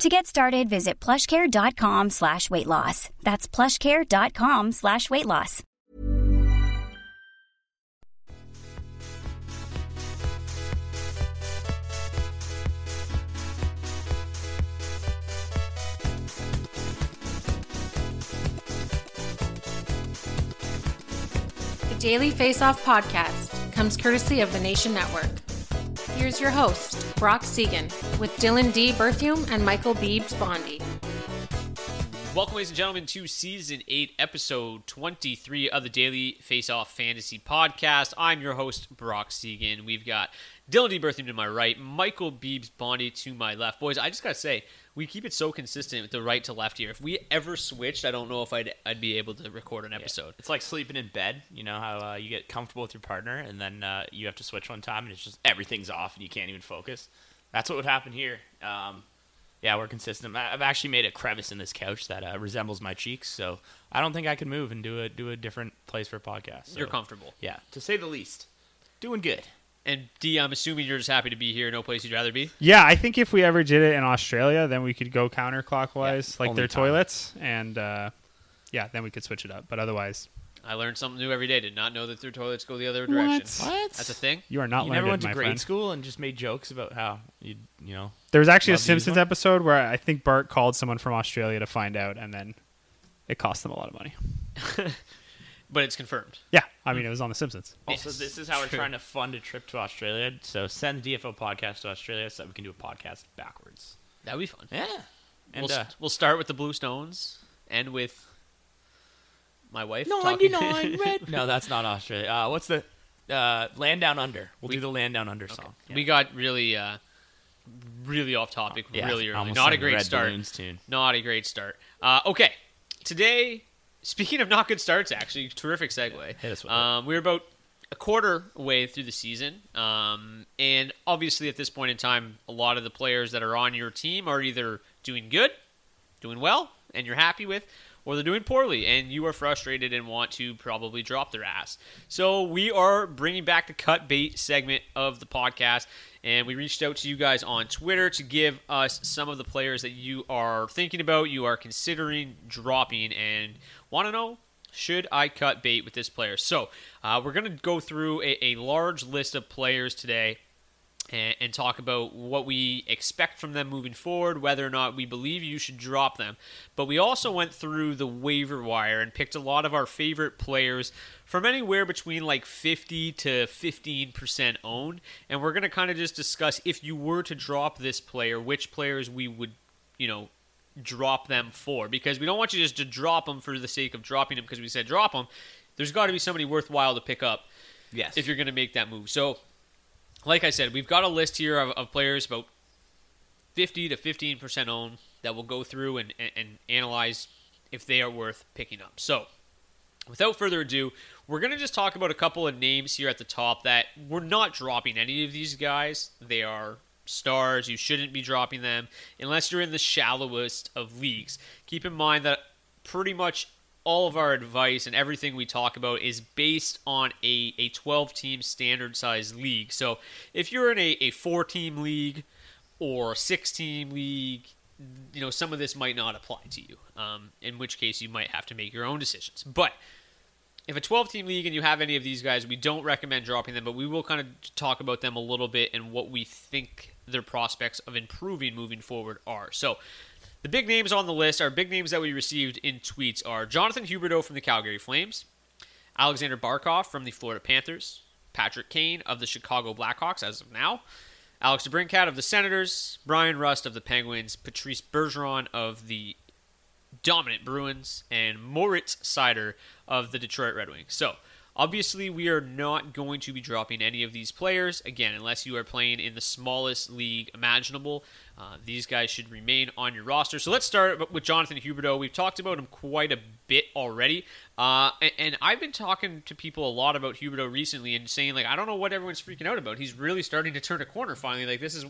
To get started, visit plushcare.com slash weight loss. That's plushcare.com slash weight loss. The Daily Face Off podcast comes courtesy of the Nation Network. Here's your host, Brock Seguin, with Dylan D. Berthium and Michael Beebs Bondy. Welcome, ladies and gentlemen, to season 8, episode 23 of the Daily Face Off Fantasy Podcast. I'm your host, Brock Seguin. We've got Dylan D. Berthium to my right, Michael Beebs Bondy to my left. Boys, I just got to say, we keep it so consistent with the right to left here. If we ever switched, I don't know if I'd, I'd be able to record an episode. It's like sleeping in bed. You know how uh, you get comfortable with your partner, and then uh, you have to switch one time, and it's just everything's off, and you can't even focus. That's what would happen here. Um, yeah, we're consistent. I've actually made a crevice in this couch that uh, resembles my cheeks, so I don't think I could move and do a do a different place for a podcast. So, You're comfortable. Yeah, to say the least. Doing good. And D, I'm assuming you're just happy to be here. No place you'd rather be. Yeah, I think if we ever did it in Australia, then we could go counterclockwise, Yeah, like their time. toilets, and uh, yeah, then we could switch it up. But otherwise, I learned something new every day. Did not know that their toilets go the other direction. What? That's a thing. you are not you learned, never went to grade friend. school and just made jokes about how you you know. There was actually a Love to use Simpsons episode where I think Bart called someone from Australia to find out, and then it cost them a lot of money. But it's confirmed. Yeah, I mean it was on the Simpsons. Also, Yes, this is how we're true. trying to fund a trip to Australia. So send the DFO podcast to Australia so that we can do a podcast backwards. That would be fun. Yeah. And we'll, uh, st- we'll start with the Blue Stones and with my wife. talking- red. no, that's not Australia. Uh, what's the uh, Land Down Under? We'll We- do the Land Down Under song. We got really, uh, really off topic Yeah, really early. almost Not a like great Red start. Balloons tune. Not a great start. Uh, okay, today, speaking of not good starts, actually, terrific segue. hit us with um, We're about a quarter way through the season, um, and obviously at this point in time, a lot of the players that are on your team are either doing good, doing well, and you're happy with, or they're doing poorly, and you are frustrated and want to probably drop their ass. So we are bringing back the cut bait segment of the podcast, and we reached out to you guys on Twitter to give us some of the players that you are thinking about, you are considering dropping, and want to know should I cut bait with this player? So uh, we're going to go through a, a large list of players today and, and talk about what we expect from them moving forward, whether or not we believe you should drop them. But we also went through the waiver wire and picked a lot of our favorite players from anywhere between like 50 to 15% owned. And we're going to kind of just discuss if you were to drop this player, which players we would, you know, drop them for because we don't want you just to drop them for the sake of dropping them because we said drop them. There's got to be somebody worthwhile to pick up. Yes. If you're going to make that move. So, like I said, we've got a list here of, of players about 50 to 15% owned that we'll go through and, and, and analyze if they are worth picking up. So, without further ado, we're going to just talk about a couple of names here at the top that we're not dropping any of these guys. They are stars. You shouldn't be dropping them unless you're in the shallowest of leagues. Keep in mind that pretty much all of our advice and everything we talk about is based on a, a 12 team standard size league. So if you're in a, a four team league or six team league, you know, some of this might not apply to you, um, in which case you might have to make your own decisions. But if a 12 team league and you have any of these guys, we don't recommend dropping them, but we will kind of talk about them a little bit and what we think their prospects of improving moving forward are. So, the big names on the list are big names that we received in tweets are Jonathan Huberdeau from the Calgary Flames, Alexander Barkov from the Florida Panthers, Patrick Kane of the Chicago Blackhawks as of now, Alex DeBrincat of the Senators, Bryan Rust of the Penguins, Patrice Bergeron of the dominant Bruins, and Moritz Seider of the Detroit Red Wings. So, obviously, we are not going to be dropping any of these players, again, unless you are playing in the smallest league imaginable. Uh, these guys should remain on your roster. So, let's start with Jonathan Huberdeau. We've talked about him quite a bit already. Uh, and, and, I've been talking to people a lot about Huberdeau recently and saying, like, I don't know what everyone's freaking out about. He's really starting to turn a corner finally. Like, this is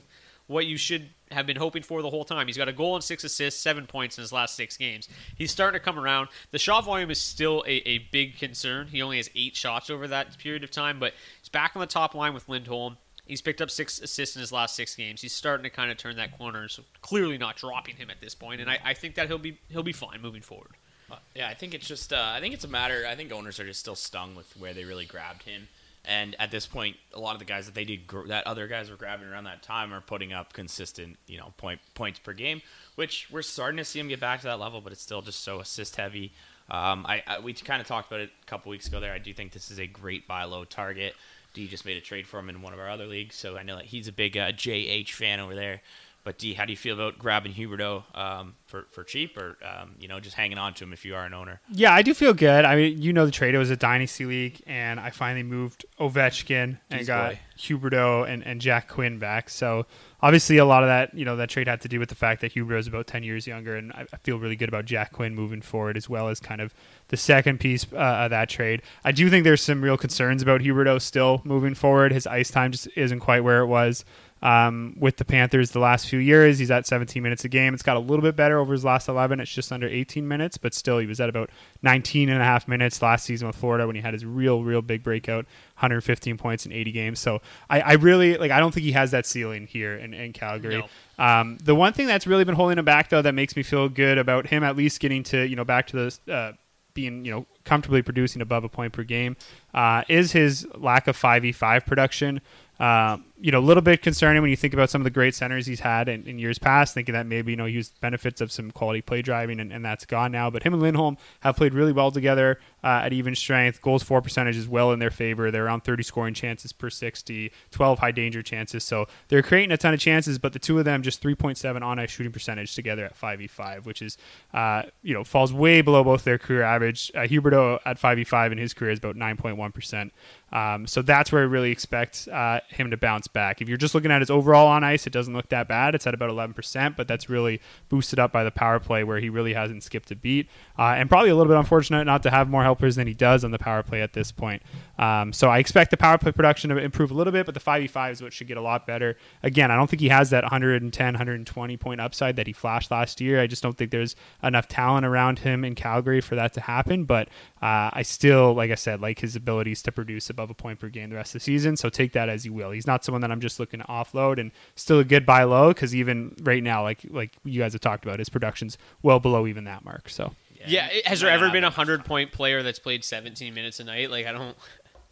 what you should have been hoping for the whole time. He's got a goal and six assists, seven points in his last six games. He's starting to come around. The shot volume is still a, a big concern. He only has eight shots over that period of time, but he's back on the top line with Lindholm. He's picked up six assists in his last six games. He's starting to kind of turn that corner. So clearly not dropping him at this point, and I, I think that he'll be he'll be fine moving forward. Uh, yeah, I think it's just uh, I think it's a matter. I think owners are just still stung with where they really grabbed him. And at this point, a lot of the guys that they did that other guys were grabbing around that time are putting up consistent, you know, point points per game, which we're starting to see them get back to that level, but it's still just so assist heavy. Um, I, I, we kind of talked about it a couple weeks ago. There, I do think this is a great buy low target. D just made a trade for him in one of our other leagues, so I know that he's a big uh, JH fan over there. But D, how do you feel about grabbing Huberdeau um, for for cheap, or um, you know just hanging on to him if you are an owner? Yeah, I do feel good. I mean, you know, the trade it was a dynasty league, and I finally moved Ovechkin and Jeez, got boy. Huberdeau and, and Jack Quinn back. So obviously, a lot of that, you know, that trade had to do with the fact that Huberdeau is about ten years younger, and I, I feel really good about Jack Quinn moving forward, as well as kind of the second piece uh, of that trade. I do think there's some real concerns about Huberdeau still moving forward. His ice time just isn't quite where it was um, with the Panthers the last few years. He's at 17 minutes a game. It's got a little bit better over his last 11. It's just under 18 minutes, but still, he was at about 19 and a half minutes last season with Florida when he had his real, real big breakout, 115 points in 80 games. So I, I really like. I don't think he has that ceiling here in, in Calgary. No. Um, the one thing that's really been holding him back, though, that makes me feel good about him at least getting to you know back to the uh, being you know comfortably producing above a point per game uh, is his lack of 5v5 production. Uh, you know, a little bit concerning when you think about some of the great centers he's had in, in years past, thinking that maybe, you know, he used benefits of some quality play driving and, and that's gone now. But him and Lindholm have played really well together uh, at even strength. Goals for percentage is well in their favor. They're around 30 scoring chances per 60, 12 high danger chances. So they're creating a ton of chances, but the two of them just 3.7 on ice shooting percentage together at 5v5, which is, uh, you know, falls way below both their career average. Uh, Huberdeau at 5v5 in his career is about 9.1%. Um, so that's where I really expect uh, him to bounce back. If you're just looking at his overall on ice, it doesn't look that bad. It's at about 11%, but that's really boosted up by the power play where he really hasn't skipped a beat. Uh, and probably a little bit unfortunate not to have more helpers than he does on the power play at this point. Um, so I expect the power play production to improve a little bit, but the 5v5 is what should get a lot better. Again, I don't think he has that 110, 120 point upside that he flashed last year. I just don't think there's enough talent around him in Calgary for that to happen. But uh, I still, like I said, like his abilities to produce above a point per game the rest of the season. So take that as you will. He's not someone that I'm just looking to offload, and still a good buy low because even right now, like like you guys have talked about, his production's well below even that mark. So Yeah, it- has there ever been a hundred point player that's played 17 minutes a night? Like I don't,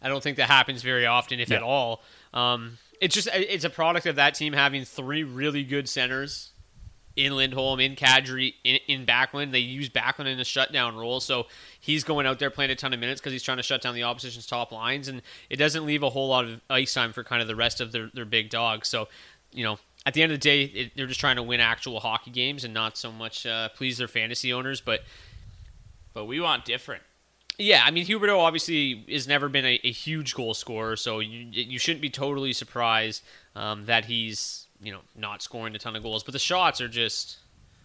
I don't think that happens very often, if Yeah. at all. Um, it's just it's a product of that team having three really good centers in Lindholm, in Kadri, in, in Backlund. They use Backlund in a shutdown role, so he's going out there playing a ton of minutes because he's trying to shut down the opposition's top lines, and it doesn't leave a whole lot of ice time for kind of the rest of their, their big dogs. So, you know, at the end of the day, it, they're just trying to win actual hockey games and not so much uh, please their fantasy owners. But But we want different. Yeah, I mean Huberdeau obviously has never been a, a huge goal scorer, so you you shouldn't be totally surprised um, that he's you know not scoring a ton of goals. But the shots are just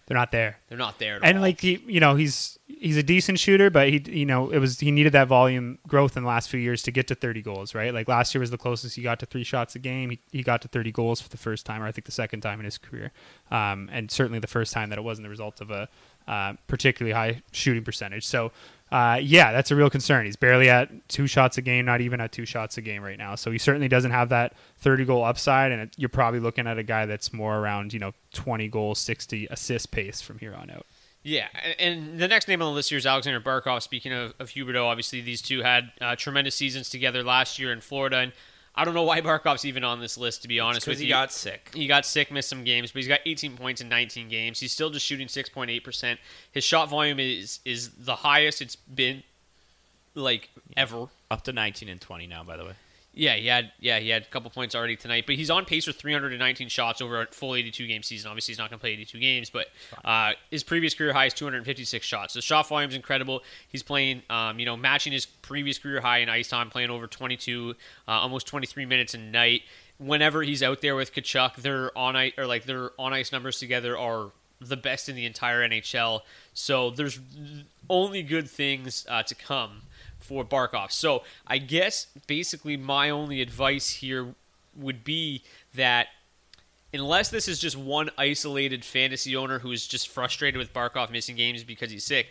They're not there. they're not there. And all. like he, you know, he's he's a decent shooter, but he, you know, it was he needed that volume growth in the last few years to get to 30 goals, right? Like last year was the closest he got to three shots a game. He, he got to 30 goals for the first time, or I think the second time in his career, um, and certainly the first time that it wasn't the result of a uh, particularly high shooting percentage. So. Uh, yeah, that's a real concern. He's barely at two shots a game, not even at two shots a game right now. So he certainly doesn't have that 30 goal upside, and it, you're probably looking at a guy that's more around, you know, 20 goals, 60 assist pace from here on out. Yeah, and- the next name on the list here is Alexander Barkov. Speaking of, of Huberdeau, obviously these two had uh, tremendous seasons together last year in Florida, and I don't know why Barkov's even on this list. To be honest with because you, he got sick. He got sick, missed some games, but he's got 18 points in 19 games. He's still just shooting 6.8 percent. His shot volume is is the highest it's been like ever. Up to 19 and 20 now, by the way. Yeah, he had yeah he had a couple points already tonight, but he's on pace for 319 shots over a full 82 game season. Obviously, he's not going to play 82 games, but uh, his previous career high is 256 shots. The shot volume is incredible. He's playing, um, you know, matching his previous career high in ice time, playing over 22, uh, almost 23 minutes a night. Whenever he's out there with Tkachuk, their on ice or like their on ice numbers together are the best in the entire NHL. So there's only good things uh, to come for Barkov. So I guess basically my only advice here would be that unless this is just one isolated fantasy owner who is just frustrated with Barkov missing games because he's sick,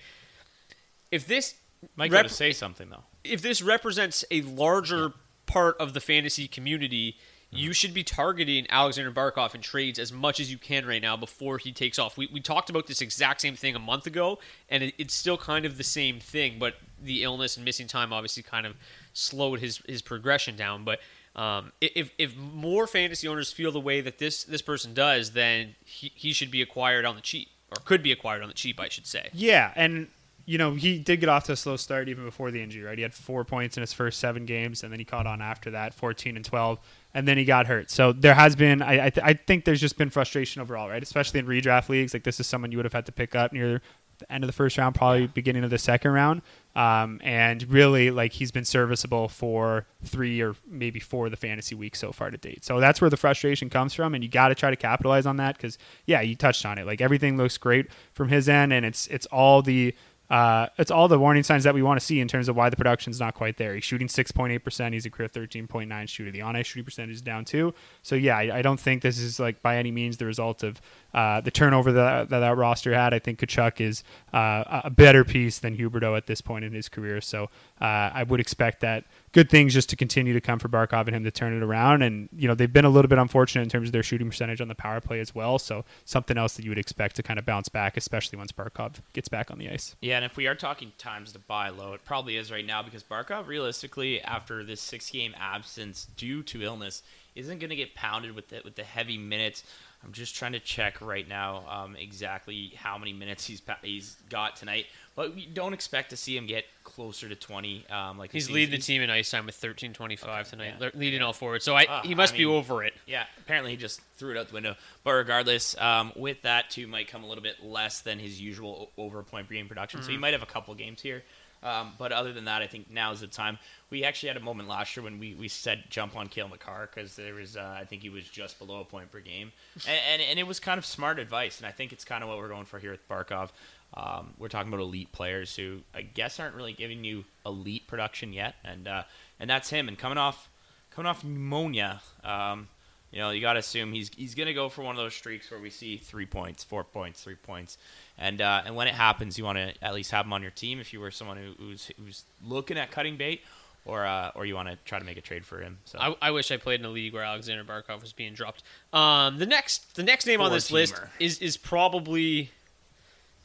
if this Mike rep- to say something though. if this represents a larger part of the fantasy community, you should be targeting Alexander Barkov in trades as much as you can right now before he takes off. We, we talked about this exact same thing a month ago, and it, it's still kind of the same thing, but the illness and missing time obviously kind of slowed his, his progression down. But um, if, if more fantasy owners feel the way that this, this person does, then he, he should be acquired on the cheap, or could be acquired on the cheap, I should say. Yeah, and you know he did get off to a slow start even before the injury. Right, he had four points in his first seven games, and then he caught on after that, fourteen and twelve, and then he got hurt. So there has been, I I, th- I think there's just been frustration overall, right? Especially in redraft leagues, like this is someone you would have had to pick up near the end of the first round, probably beginning of the second round. Um, and really, like he's been serviceable for three or maybe four of the fantasy weeks so far to date. So that's where the frustration comes from, and you got to try to capitalize on that because, yeah, you touched on it. Like everything looks great from his end, and it's it's all the uh, it's all the warning signs that we want to see in terms of why the production's not quite there. He's shooting 6.8%. He's a career 13.9 shooter. The on-ice shooting percentage is down too. So yeah, I, I don't think this is like by any means the result of uh, the turnover that, that that roster had. I think Tkachuk is uh, a better piece than Huberdeau at this point in his career. So uh, I would expect that good things just to continue to come for Barkov and him to turn it around. And you know they've been a little bit unfortunate in terms of their shooting percentage on the power play as well. So something else that you would expect to kind of bounce back, especially once Barkov gets back on the ice. Yeah, and if we are talking times to buy low, it probably is right now because Barkov, realistically, after this six-game absence due to illness, isn't going to get pounded with the with the heavy minutes. I'm just trying to check right now um, exactly how many minutes he's pa- he's got tonight, but we don't expect to see him get closer to 20. Um, like He's leading the team in ice time with 13.25 Okay, tonight, yeah. le- leading all forward. So I, Uh, he must I be over it. Yeah, apparently he just threw it out the window. But regardless, um, with that too might come a little bit less than his usual over point per game production. So he might have a couple games here. Um, but other than that, I think now is the time. We actually had a moment last year when we, we said jump on Cale Makar because there was uh, I think he was just below a point per game, and, and and it was kind of smart advice. And I think it's kind of what we're going for here with Barkov. Um, we're talking about elite players who I guess aren't really giving you elite production yet, and uh, and that's him. And coming off coming off pneumonia, um, you know, you got to assume he's he's gonna go for one of those streaks where we see three points, four points, three points, and uh, and when it happens, you want to at least have him on your team if you were someone who, who's who's looking at cutting bait, or uh, or you want to try to make a trade for him. So I, I wish I played in a league where Alexander Barkov was being dropped. Um, the next the next name on this list is is probably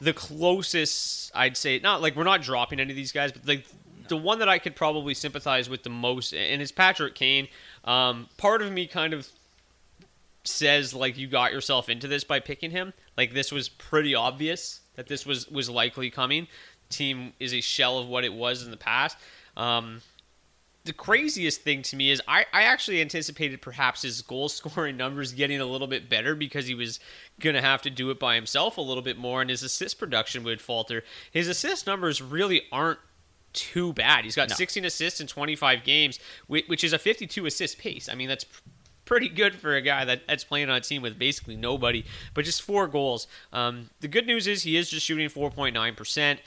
the closest I'd say. Not like we're not dropping any of these guys, but like the one that I could probably sympathize with the most, and it's Patrick Kane. Um, part of me kind of says like you got yourself into this by picking him. Like this was pretty obvious that this was was likely coming. Team is a shell of what it was in the past. Um, the craziest thing to me is I, I actually anticipated perhaps his goal scoring numbers getting a little bit better because he was going to have to do it by himself a little bit more and his assist production would falter. His assist numbers really aren't too bad. He's got No. 16 assists in 25 games, whi- which is a 52 assist pace. I mean, that's pretty good for a guy that, that's playing on a team with basically nobody, but just four goals. Um, the good news is he is just shooting 4.9%.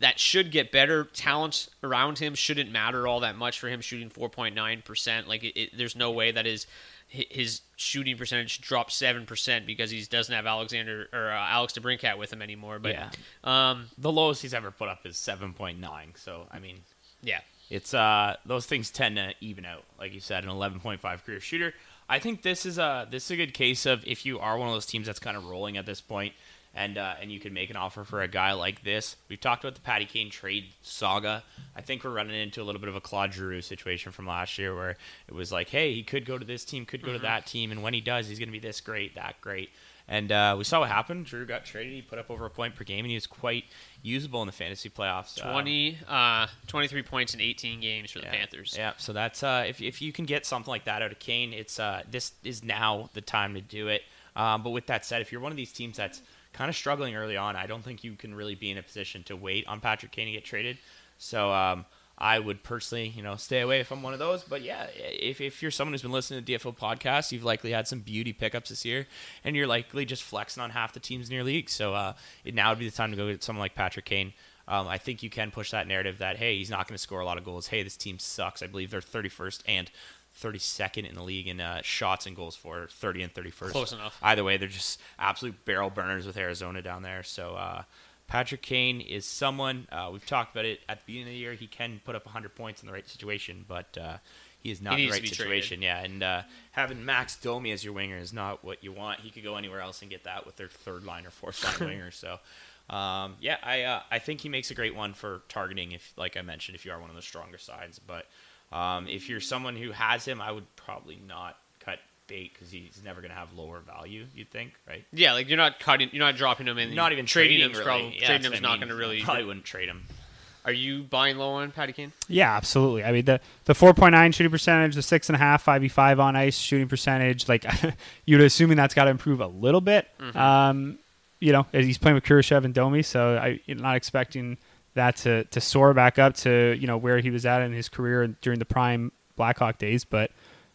That should get better. Talent around him shouldn't matter all that much for him shooting 4.9%. Like, it, it, there's no way that his his shooting percentage dropped seven percent because he doesn't have Alexander or uh, Alex DeBrincat with him anymore. But Yeah. um, The lowest he's ever put up is 7.9. So, I mean, yeah, it's uh those things tend to even out. Like you said, an 11.5 career shooter. I think this is a this is a good case of if you are one of those teams that's kind of rolling at this point, and uh, and you can make an offer for a guy like this. We've talked about the Patty Kane trade saga. I think we're running into a little bit of a Claude Giroux situation from last year, where it was like, hey, he could go to this team, could go to that team, and when he does, he's going to be this great, that great. And uh, we saw what happened. Drew got traded. He put up over a point per game, and he was quite usable in the fantasy playoffs. Um, 20, uh, 23 points in 18 games for the yeah. Panthers. Yeah, so that's uh, if if you can get something like that out of Kane, it's uh, this is now the time to do it. Um, but with that said, if you're one of these teams that's kind of struggling early on, I don't think you can really be in a position to wait on Patrick Kane to get traded. So um, I would personally, you know, stay away if I'm one of those. But yeah, if, if you're someone who's been listening to DFO podcast, you've likely had some beauty pickups this year, and you're likely just flexing on half the teams in your league. So uh, it, now would be the time to go get someone like Patrick Kane. Um, I think you can push that narrative that hey, he's not going to score a lot of goals. Hey, this team sucks. I believe they're 31st and 32nd in the league in uh, shots and goals for 30 and 31st. Close enough. Either way, they're just absolute barrel burners with Arizona down there. So uh, Patrick Kane is someone uh, we've talked about it at the beginning of the year. He can put up 100 points in the right situation, but uh, he is not He in the right situation. Yeah, and uh, having Max Domi as your winger is not what you want. He could go anywhere else and get that with their third line or fourth line winger. So. Um, yeah, I uh, I think he makes a great one for targeting. If, like I mentioned, if you are one of the stronger sides, but um, if you're someone who has him, I would probably not bait because he's never going to have lower value. You'd think, right? Yeah, like you're not cutting, you're not dropping him in. Not even trading, trading him's really. Probably, Yeah, trading that's him's what I not mean. going to really. I probably wouldn't trade him. Are you buying low on Patty Kane? Yeah, absolutely. I mean the the four point nine shooting percentage, the six and a half, five v five on ice shooting percentage, like you'd assuming that's got to improve a little bit. Um, you know, he's playing with Kurashev and Domi, so I, am not expecting that to to soar back up to you know where he was at in his career during the prime Blackhawk days, but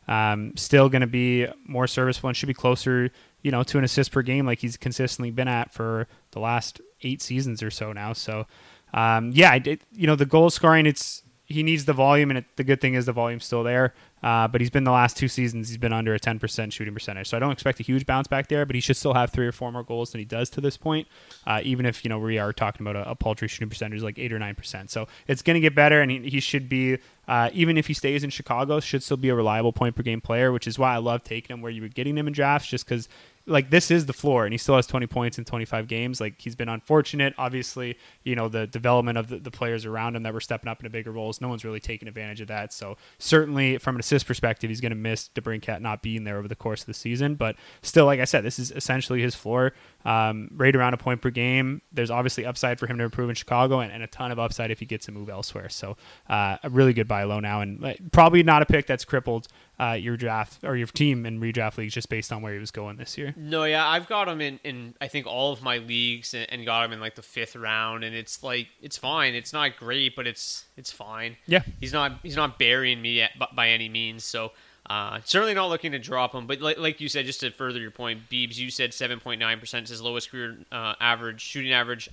um, still going to be more serviceable and should be closer, you know, to an assist per game like he's consistently been at for the last eight seasons or so now. So, um, yeah, you know, the goal scoring, it's he needs the volume, and it, the good thing is the volume's still there. Uh, but he's been the last two seasons, he's been under a 10% shooting percentage. So I don't expect a huge bounce back there, but he should still have three or four more goals than he does to this point. Uh, even if, you know, we are talking about a, a paltry shooting percentage like eight or 9%. So it's going to get better, and he, he should be, uh, even if he stays in Chicago, should still be a reliable point per game player, which is why I love taking him where you were getting him in drafts, just because like this is the floor and he still has 20 points in 25 games. Like he's been unfortunate. Obviously you know the development of the, the players around him that were stepping up into bigger roles no one's really taken advantage of that. So certainly from an assist perspective he's going to miss DeBrincat not being there over the course of the season. But still like I said this is essentially his floor um, right around a point per game there's obviously upside for him to improve in Chicago and, and a ton of upside if he gets to move elsewhere so uh, a really good buy low now and probably not a pick that's crippled uh, your draft or your team in redraft leagues just based on where he was going this year No, yeah, I've got him in, in I think all of my leagues and, and got him in like the fifth round, and it's like it's fine. It's not great, but it's it's fine. Yeah. he's not he's not burying me at, by any means. So uh, certainly not looking to drop him. But like, like you said, just to further your point, Beebs, you said seven point nine percent is his lowest career uh, average shooting average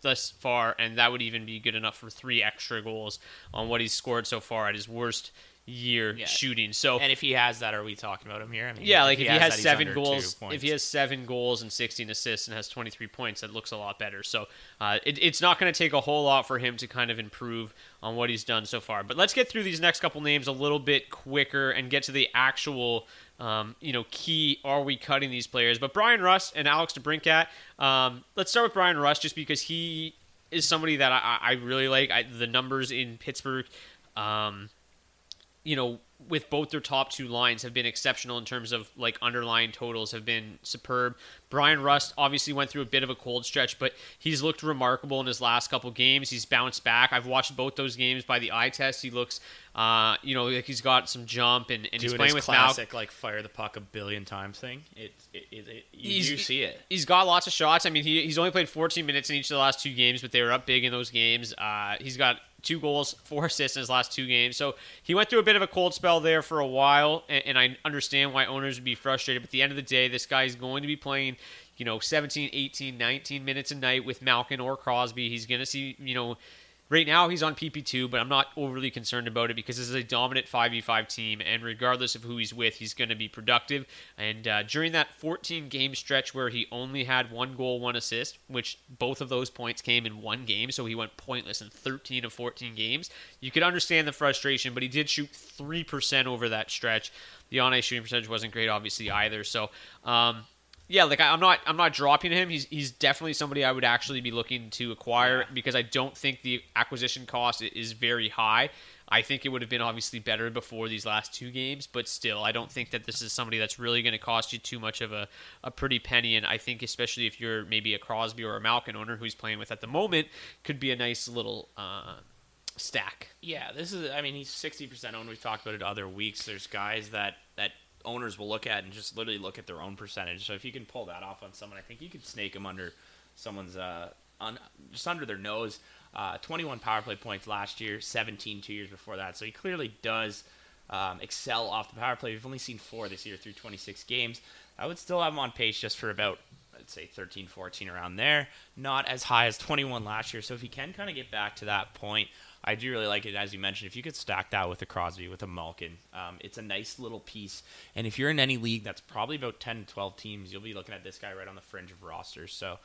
thus far, and that would even be good enough for three extra goals on what he's scored so far at his worst year Yeah. shooting. So And if he has that, are we talking about him here? I mean, yeah, like if he has, that, seven goals, if he has seven goals and 16 assists and has 23 points, that looks a lot better. So uh, it, it's not going to take a whole lot for him to kind of improve on what he's done so far. But let's get through these next couple names a little bit quicker and get to the actual, um, you know, key. Are we cutting these players? But Bryan Rust and Alex DeBrincat. Um, let's start with Bryan Rust, just because he is somebody that I, I really like. I, the numbers in Pittsburgh. Um, you know, with both their top two lines have been exceptional in terms of like underlying totals have been superb. Bryan Rust obviously went through a bit of a cold stretch, but he's looked remarkable in his last couple games. He's bounced back. I've watched both those games by the eye test. He looks, uh, you know, like he's got some jump and, and he's playing with Mal- classic like fire the puck a billion times thing. It, it, it, it you do see it. He's got lots of shots. I mean, he, he's only played 14 minutes in each of the last two games, but they were up big in those games. Uh, he's got two goals, four assists in his last two games. So he went through a bit of a cold spell there for a while, and, and I understand why owners would be frustrated. But at the end of the day, this guy is going to be playing, you know, 17, 18, 19 minutes a night with Malkin or Crosby. He's going to see, you know, Right now, he's on PP2, but I'm not overly concerned about it because this is a dominant 5v5 team, and regardless of who he's with, he's going to be productive. And uh, during that 14 game stretch where he only had one goal, one assist, which both of those points came in one game, so he went pointless in 13 of 14 games, you could understand the frustration, but he did shoot 3% over that stretch. The on ice shooting percentage wasn't great, obviously, either. So, um, yeah, like I, am not I'm not dropping him. He's he's definitely somebody I would actually be looking to acquire yeah. because I don't think the acquisition cost is very high. I think it would have been obviously better before these last two games, but still, I don't think that this is somebody that's really going to cost you too much of a, a pretty penny. And I think, especially if you're maybe a Crosby or a Malkin owner who's playing with at the moment, could be a nice little uh, stack. Yeah, this is. I mean, he's sixty percent owned. We've talked about it other weeks. There's guys that that owners will look at and just literally look at their own percentage. So if you can pull that off on someone, I think you could snake them under someone's uh, on, just under their nose. Uh, 21 power play points last year, 17 two years before that. So he clearly does um, excel off the power play. We've only seen four this year through 26 games. I would still have him on pace just for about, I'd say 13, 14 around there. Not as high as 21 last year. So if he can kind of get back to that point, I do really like it, as you mentioned. If you could stack that with a Crosby, with a Malkin, um, it's a nice little piece. And if you're in any league that's probably about 10 to 12 teams, you'll be looking at this guy right on the fringe of rosters. So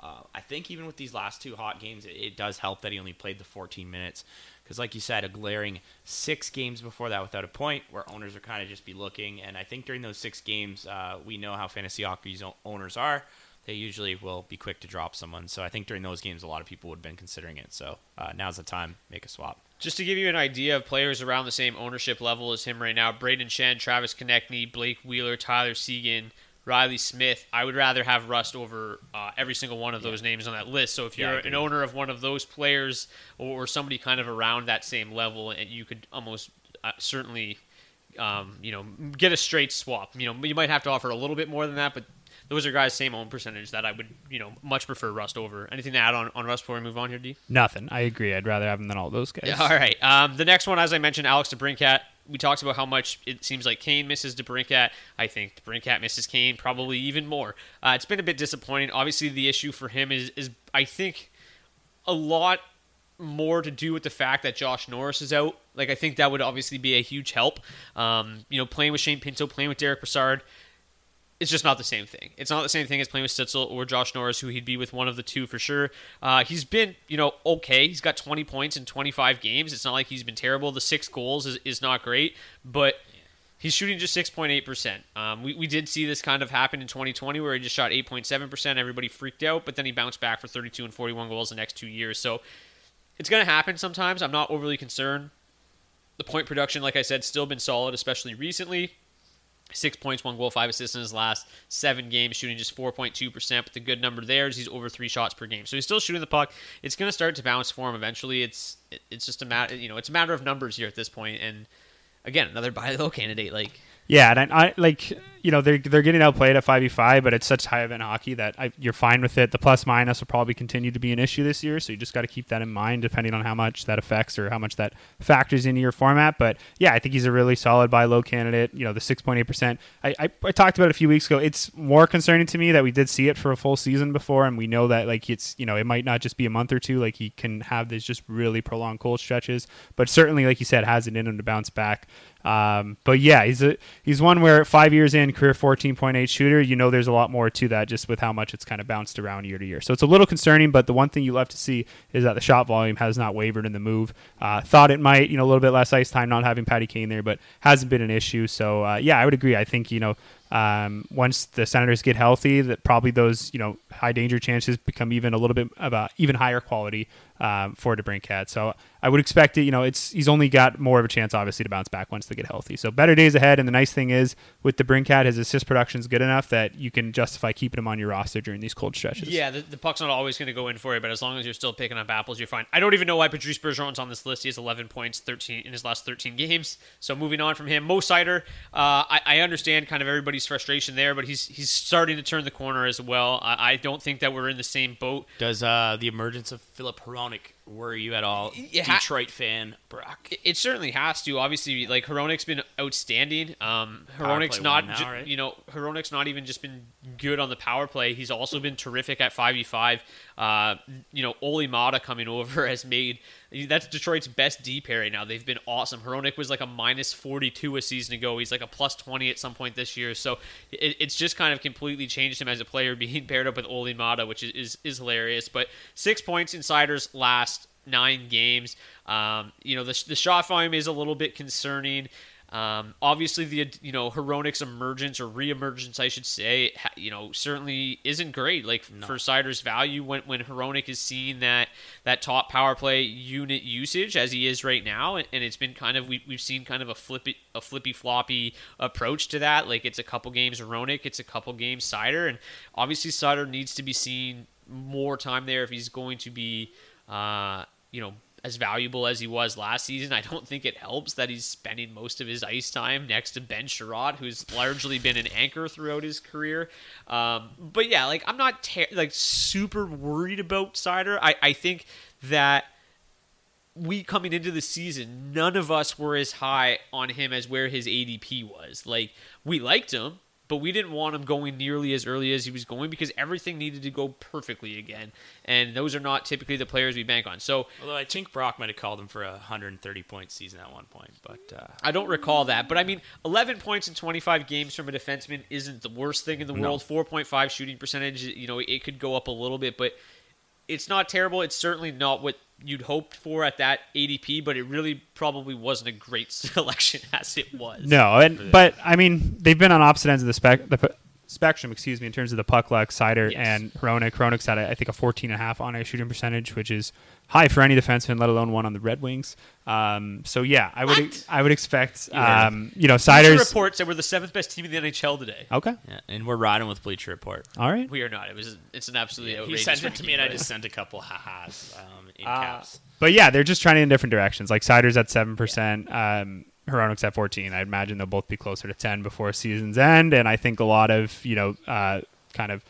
uh, I think even with these last two hot games, it, it does help that he only played the 14 minutes. Because, like you said, a glaring six games before that without a point, where owners are kind of just be looking. And I think during those six games, uh, we know how fantasy hockey's owners are they usually will be quick to drop someone. So I think during those games, a lot of people would have been considering it. So uh, now's the time, make a swap. Just to give you an idea of players around the same ownership level as him right now, Brayden Schenn, Travis Konecny, Blake Wheeler, Tyler Seguin, Reilly Smith. I would rather have Rust over uh, every single one of those yeah. names on that list. So if you're yeah, an owner of one of those players or, somebody kind of around that same level, and you could almost uh, certainly um, you know, get a straight swap. You know, you might have to offer a little bit more than that, but those are guys same own percentage that I would you know much prefer Rust over. Anything to add on, on Rust before we move on here, D? Nothing. I agree. I'd rather have him than all those guys. Yeah, all right. Um, the next one, as I mentioned, Alex DeBrincat. We talked about how much it seems like Kane misses DeBrincat. I think DeBrincat misses Kane probably even more. Uh, it's been a bit disappointing. Obviously, the issue for him is is I think a lot more to do with the fact that Josh Norris is out. Like I think that would obviously be a huge help. Um, you know, playing with Shane Pinto, playing with Derek Brassard it's just not the same thing. It's not the same thing as playing with Stützle or Josh Norris, who he'd be with one of the two for sure. Uh, he's been, you know, okay. He's got 20 points in 25 games. It's not like he's been terrible. The six goals is, is not great, but he's shooting just 6.8%. Um, we, we did see this kind of happen in 2020 where he just shot 8.7%. Everybody freaked out, but then he bounced back for 32 and 41 goals the next two years. So it's going to happen sometimes. I'm not overly concerned. The point production, like I said, still been solid, especially recently. Six points, one goal, five assists in his last seven games, shooting just 4.2%. But the good number there is he's over three shots per game. So he's still shooting the puck. It's going to start to bounce for him eventually. It's it's just a matter, you know, it's a matter of numbers here at this point. And again, another buy low candidate. Like yeah, and I, I, like you know they're they're getting outplayed at five v five, but it's such high event hockey that I, you're fine with it. The plus minus will probably continue to be an issue this year, so you just got to keep that in mind, depending on how much that affects or how much that factors into your format. But yeah, I think he's a really solid buy low candidate. You know, the six point eight percent. I I talked about it a few weeks ago. It's more concerning to me that we did see it for a full season before, and we know that like it's you know it might not just be a month or two. Like he can have these just really prolonged cold stretches, but certainly like you said, has it in him to bounce back. Um, but yeah, he's a he's one where five years in, career 14.8 shooter. You know, there's a lot more to that just with how much it's kind of bounced around year to year. So it's a little concerning. But the one thing you love to see is that the shot volume has not wavered in the move. Uh, thought it might, you know, a little bit less ice time not having Patty Kane there, but hasn't been an issue. So uh, yeah, I would agree. I think you know um, once the Senators get healthy, that probably those you know high danger chances become even a little bit of a even higher quality um, for DeBrincat. So I would expect it. You know, it's he's only got more of a chance, obviously, to bounce back once they get healthy. So better days ahead. And the nice thing is with DeBrincat, his assist production is good enough that you can justify keeping him on your roster during these cold stretches. Yeah, the, the puck's not always going to go in for you, but as long as you're still picking up apples, you're fine. I don't even know why Patrice Bergeron's on this list. He has 11 points, 13 in his last 13 games. So moving on from him, Mo Seider. Uh, I, I, understand kind of everybody's frustration there, but he's he's starting to turn the corner as well. I, I don't think that we're in the same boat. Does uh, the emergence of Filip Hronek worry you at all, It ha- Detroit fan, Brock? It, certainly has to. Obviously, like Hronek's been outstanding. Um, Power Hronek's not, now, ju- right? you know, Hronek's not even just been good on the power play. He's also been terrific at five v five. Uh, you know, Olli Maatta coming over has made that's Detroit's best D pair right now. They've been awesome. Hronek was like a minus forty two a season ago. He's like a plus twenty at some point this year. So it, it's just kind of completely changed him as a player, being paired up with Olli Maatta, which is, is is hilarious. But six points insiders last nine games. Um, you know, the, the shot volume is a little bit concerning. Um, obviously, the you know Hronek's emergence or re-emergence, I should say, you know, certainly isn't great. Like for Seider's value, when when Hronek is seeing that that top power play unit usage as he is right now, and, and it's been kind of we, we've seen kind of a flippy a flippy floppy approach to that. Like it's a couple games Hronek, it's a couple games Seider, and obviously Seider needs to be seen more time there if he's going to be, uh, you know, as valuable as he was last season. I don't think it helps that he's spending most of his ice time next to Ben Chiarot, who's largely been an anchor throughout his career. Um, but yeah, like I'm not ter- like super worried about Seider. I, I think that we coming into the season, none of us were as high on him as where his ADP was. Like we liked him, but we didn't want him going nearly as early as he was going because everything needed to go perfectly again, and those are not typically the players we bank on. So Although I think Brock might have called him for a 130 point season at one point, but uh, I don't recall that, but I mean, 11 points in 25 games from a defenseman isn't the worst thing in the world. 4.5 shooting percentage, you know, it could go up a little bit, but it's not terrible. It's certainly not what you'd hoped for at that ADP, but it really probably wasn't a great selection as it was. No, and but I mean they've been on opposite ends of the spec the spectrum, excuse me, in terms of the puck luck, Seider Yes. and Hronek. Hronek's had I think a 14 and a half on ice shooting percentage, which is high for any defenseman, let alone one on the Red Wings. Um, so yeah, I would What? I would expect um, you know Bleacher Sider's reports that we're the seventh best team in the NHL today. okay. yeah, and we're riding with Bleacher Report. All right. We are not. It was. It's an absolutely he outrageous. sent it to me, and I just sent a couple ha-has um, in Uh, caps. But yeah, they're just trying in different directions. Like Seider's at seven percent, um, Hronek's at fourteen. I imagine they'll both be closer to ten before season's end. And I think a lot of you know, uh, kind of,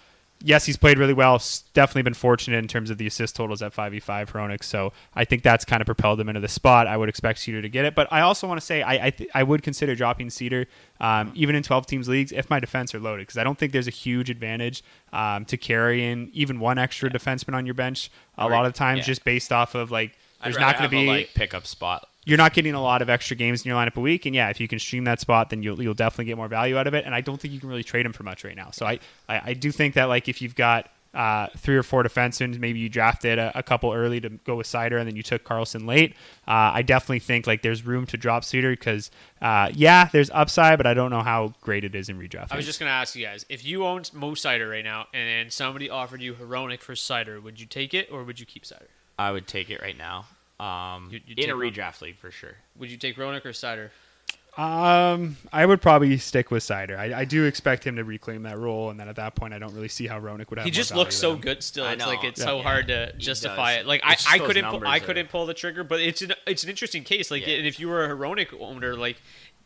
yes, he's played really well. Definitely been fortunate in terms of the assist totals at five v five Hronek. So I think that's kind of propelled him into the spot. I would expect Seider to get it, but I also want to say I I, th- I would consider dropping Seider um, even in twelve teams leagues if my defense are loaded because I don't think there's a huge advantage um, to carrying even one extra defenseman on your bench. A lot of times, Yeah. just based off of like there's not going to a, be like pickup spot. you're not getting a lot of extra games in your lineup a week, and yeah, if you can stream that spot, then you'll you'll definitely get more value out of it. And I don't think you can really trade him for much right now. So I I, I do think that like if you've got uh, three or four defensemen, maybe you drafted a, a couple early to go with Seider, and then you took Karlsson late. Uh, I definitely think like there's room to drop Seider because uh, yeah, there's upside, but I don't know how great it is in redraft. I was just gonna ask you guys if you owned Mo Seider right now, and somebody offered you Hronek for Seider, would you take it or would you keep Seider? I would take it right now. Um, You- you in a take one? redraft league for sure. Would you take Hronek or Seider? Um, I would probably stick with Seider. I, I do expect him to reclaim that role, and then at that point, I don't really see how Hronek would have. He just looks so him. good still. It's like it's Yeah. so Yeah. hard to He justify does. it. Like I, It's just I couldn't pull, I couldn't pull the trigger, but it's an it's an interesting case. Like Yeah. and if you were a Hronek owner, like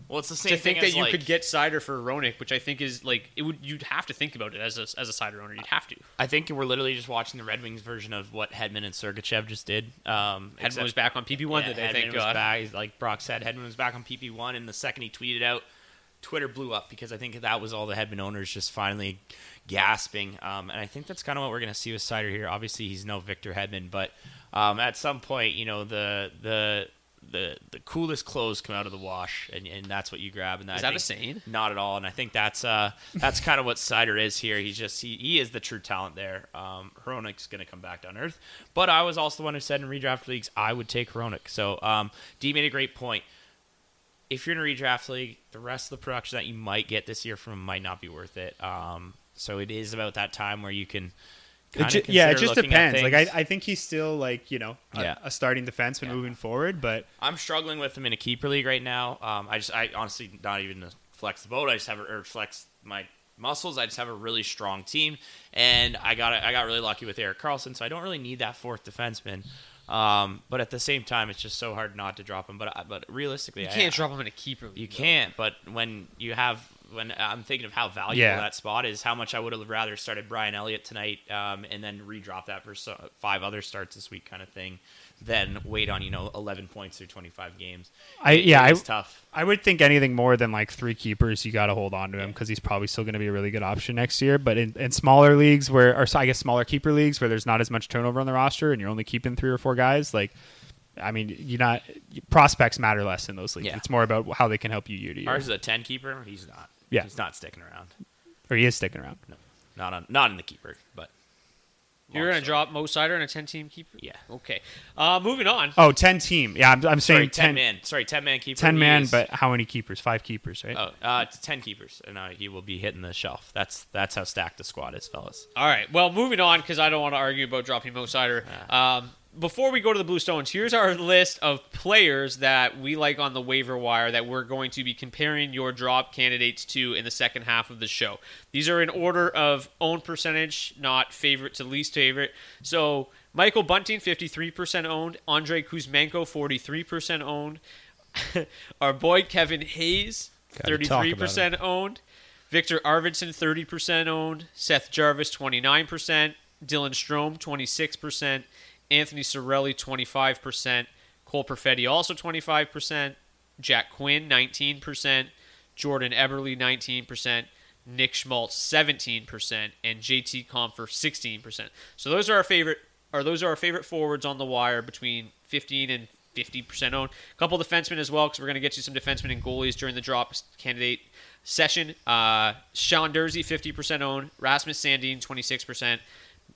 Well, it's the same to thing think that you like, could get Seider for Hronek, which I think is like it would you'd have to think about it as a as a Seider owner. You'd have to. I think we're literally just watching the Red Wings version of what Hedman and Sergachev just did. Um, Hedman except- was back on PP one Yeah, today. Hedman Thank was God. back. Like Brock said, Hedman was back on PP one, and the second he tweeted out, Twitter blew up because I think that was all the Hedman owners just finally gasping. Um, and I think that's kind of what we're going to see with Seider here. Obviously, he's no Victor Hedman, but um, at some point, you know, the the the the coolest clothes come out of the wash, and, and that's what you grab. And that, is I that a saying? Not at all. And I think that's uh that's kind of what Seider is here. He's just he, he is the true talent there. Um, Hronek's going to come back down earth, but I was also the one who said in redraft leagues I would take Hronik. So um, D made a great point. If you're in a redraft league, the rest of the production that you might get this year from him might not be worth it. Um, so it is about that time where you can. It kinda ju- yeah, it just depends. Like I. I think he's still like you know a, Yeah. a starting defenseman Yeah. moving forward, but I'm struggling with him in a keeper league right now. Um, I just, I honestly not even to flex the boat. I just have a, or flex my muscles. I just have a really strong team, and I got I got really lucky with Erik Karlsson, so I don't really need that fourth defenseman. Um, but at the same time, it's just so hard not to drop him. But I- but realistically, You can't drop him in a keeper. You though. can't. But when you have when I'm thinking of how valuable Yeah. that spot is, how much I would have rather started Brian Elliott tonight, um, and then redrop that for so, five other starts this week, kind of thing, than wait on you know 11 points through 25 games. I yeah, it's tough. I would think anything more than like three keepers, you got to hold on to him because he's probably still going to be a really good option next year. But in, in smaller leagues where, or I guess smaller keeper leagues where there's not as much turnover on the roster and you're only keeping three or four guys, like I mean, you're not prospects matter less in those leagues. Yeah. It's more about how they can help you year to year. Ours is a 10 keeper. He's not. Yeah. he's not sticking around. or he is sticking around. No, not on not in the keeper, but You're going to story. drop Mo Seider in a 10 team keeper? Yeah. Okay. Uh, moving on. Oh, 10 team. Yeah, I'm, I'm saying Sorry, 10, 10 man. Sorry, 10 man keeper. 10 He man, is- but how many keepers? Five keepers, right? Oh, uh, it's 10 keepers, and uh, he will be hitting the shelf. That's that's how stacked the squad is, fellas. All right. Well, moving on because I don't want to argue about dropping Mo Seider. Um, before we go to the Blue Stones, here's our list of players that we like on the waiver wire that we're going to be comparing your drop candidates to in the second half of the show. These are in order of own percentage, not favorite to least favorite. So Michael Bunting, 53% owned. Andre Kuzmenko, 43% owned. our boy Kevin Hayes, Gotta 33% owned. Viktor Arvidsson, 30% owned. Seth Jarvis, 29%. Dylan Strome, 26%. Anthony Cirelli, 25%. Cole Perfetti, also 25%. Jack Quinn, 19%. Jordan Eberle, 19%. Nick Schmaltz, 17%. And JT Compher, 16%. So those are our favorite, or those are our favorite forwards on the wire between 15 and 50% owned. A couple defensemen as well, because we're going to get you some defensemen and goalies during the drop candidate session. Uh, Sean Durzi, 50% owned. Rasmus Sandin, 26%.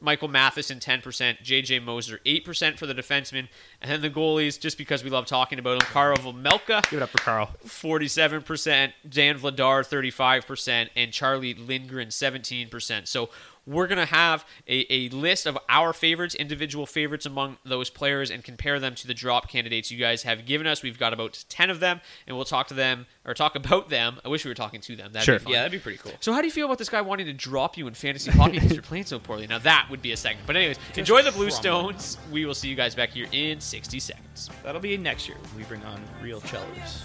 Michael Matheson, 10%. JJ Moser, 8% for the defensemen. And then the goalies, just because we love talking about them, Karl Melka, Give it up for Carl. 47%, Dan Vladar 35%, and Charlie Lindgren 17%. So we're going to have a, a list of our favorites, individual favorites among those players, and compare them to the drop candidates you guys have given us. We've got about 10 of them, and we'll talk to them, or talk about them. I wish we were talking to them. That'd Sure. be fun. Yeah, that'd be pretty cool. So how do you feel about this guy wanting to drop you in fantasy hockey because you're playing so poorly? Now that would be a segment. But anyways, enjoy the Blue. Stones. We will see you guys back here in 60 seconds. That'll be next year. when We bring on real chellers.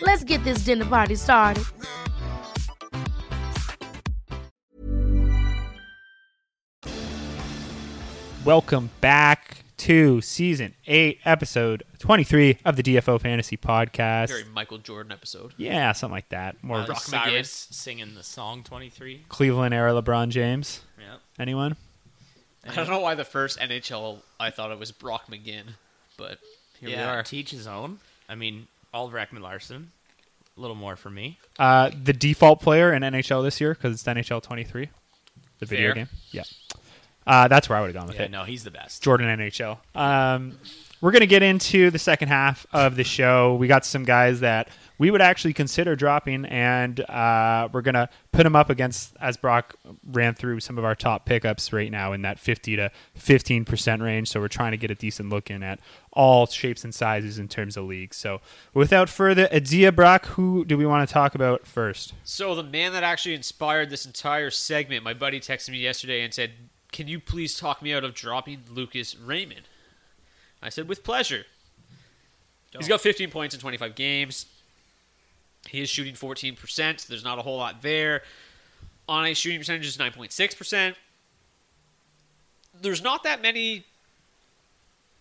Let's get this dinner party started. welcome back to season eight, episode twenty-three of the DFO Fantasy Podcast. Very Michael Jordan episode. Yeah, something like that. More Miley Rock Cyrus singing the song 23. Cleveland era LeBron James. Yep. Anyone? I don't know why the first NHL I thought it was Brock McGinn, but here yeah, we are. teach his own. I mean, Oliver Ekman Larsson. A little more for me. Uh, the default player in NHL this year because it's NHL twenty-three, the video Fair. game. Yeah, uh, that's where I would have gone with Yeah, it. no, he's the best. Jordan NHL. Um, we're going to get into the second half of the show. We got some guys that we would actually consider dropping, and uh, we're going to put them up against, as Brock ran through some of our top pickups right now in that 50 to 15% range. So we're trying to get a decent look in at all shapes and sizes in terms of leagues. So without further ado, Brock, who do we want to talk about first? So the man that actually inspired this entire segment, my buddy texted me yesterday and said, "Can you please talk me out of dropping Lucas Raymond?" I said, "With pleasure." He's got 15 points in 25 games. He is shooting 14%, so there's not a whole lot there. On a shooting percentage is 9.6%. There's not that many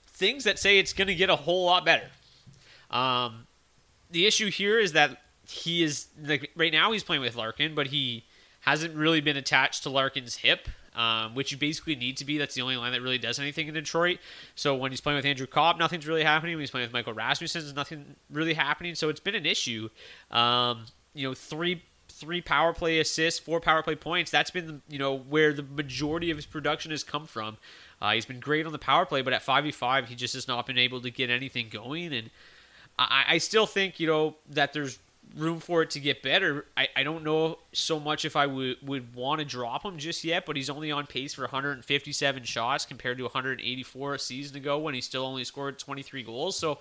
things that say it's going to get a whole lot better. Um, the issue here is that he is like right now he's playing with Larkin, but he hasn't really been attached to Larkin's hip, um, which you basically need to be. That's the only line that really does anything in Detroit. So when he's playing with Andrew Copp, nothing's really happening. When he's playing with Michael Rasmussen, there's nothing really happening. So it's been an issue. Um, you know, three three power play assists, four power play points. That's been you know where the majority of his production has come from. Uh, he's been great on the power play, but at five v five, he just has not been able to get anything going. And I, I still think you know that there's room for it to get better. I, I don't know so much if I would would want to drop him just yet, but he's only on pace for 157 shots compared to 184 a season ago when he still only scored 23 goals. So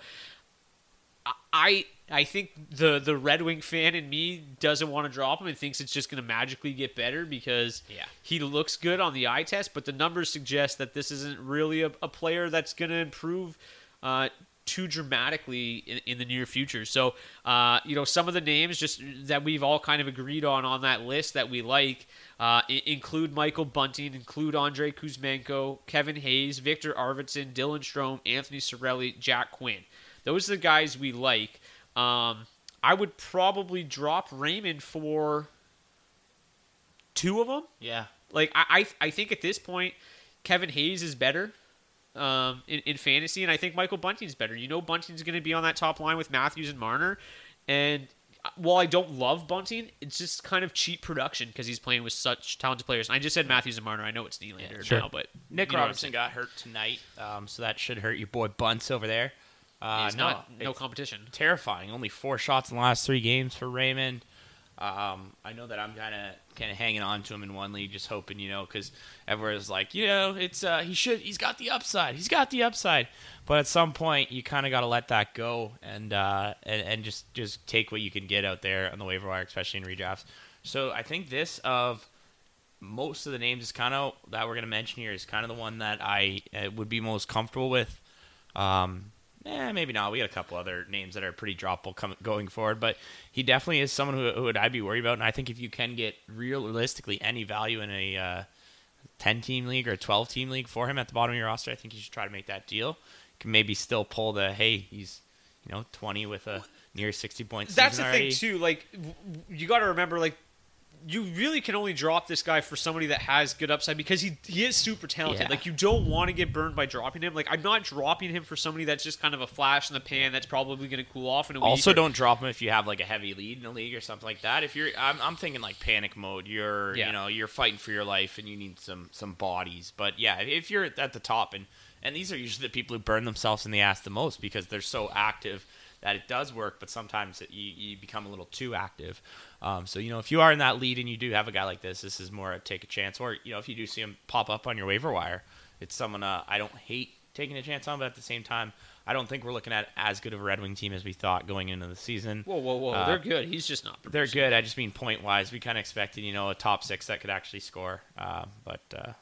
I I think the the Red Wing fan in me doesn't want to drop him and thinks it's just going to magically get better because Yeah. he looks good on the eye test, but the numbers suggest that this isn't really a, a player that's going to improve uh, too dramatically in, in the near future. So, uh, you know, some of the names just that we've all kind of agreed on on that list that we like uh, include Michael Bunting, include Andre Kuzmenko, Kevin Hayes, Viktor Arvidsson, Dylan Strome, Anthony Cirelli, Jack Quinn. Those are the guys we like. Um, I would probably drop Raymond for two of them. Yeah. Like I, I, I think at this point, Kevin Hayes is better um, in, in fantasy, and I think Michael Bunting's better. You know, Bunting's going to be on that top line with Matthews and Marner, and uh, while I don't love Bunting, it's just kind of cheap production because he's playing with such talented players. And I just said Matthews and Marner. I know it's Nylander sure. now, but Nick you know what I'm Robinson got hurt tonight, um, so that should hurt your boy Bunts over there. Uh, He's no, not no competition. terrifying. Only four shots in the last three games for Raymond. Um, I know that I'm kind of kind of hanging on to him in one league, just hoping you know, because everyone's like, you know, it's uh, he should he's got the upside, he's got the upside, but at some point you kind of got to let that go and uh, and and just just take what you can get out there on the waiver wire, especially in redrafts. So I think this of most of the names is kind of that we're gonna mention here is kind of the one that I uh, would be most comfortable with. Um, eh, maybe not. We got a couple other names that are pretty droppable coming going forward, but he definitely is someone who, who would I'd be worried about. And I think if you can get realistically any value in a uh, ten team league or a twelve team league for him at the bottom of your roster, I think you should try to make that deal. You can maybe still pull the hey, he's you know twenty with a near sixty points. That's the already. thing too. Like you got to remember, like you really can only drop this guy for somebody that has good upside because he he is super talented. Yeah. Like you don't want to get burned by dropping him. Like I'm not dropping him for somebody that's just kind of a flash in the pan that's probably going to cool off in a week. Also, or- don't drop him if you have like a heavy lead in the league or something like that. If you're, I'm, I'm thinking like panic mode. You're, Yeah. you know, you're fighting for your life and you need some some bodies. But yeah, if you're at the top and and these are usually the people who burn themselves in the ass the most because they're so active that it does work. But sometimes it, you you become a little too active. Um, so you know, if you are in that lead and you do have a guy like this, this is more a take a chance. Or you know, if you do see him pop up on your waiver wire, it's someone uh, I don't hate taking a chance on, but at the same time. I don't think we're looking at as good of a Red Wing team as we thought going into the season. Whoa, whoa, whoa! Uh, They're good. He's just not. They're good. I just mean point wise. We kind of expected, you know, a top six that could actually score. Uh, but uh,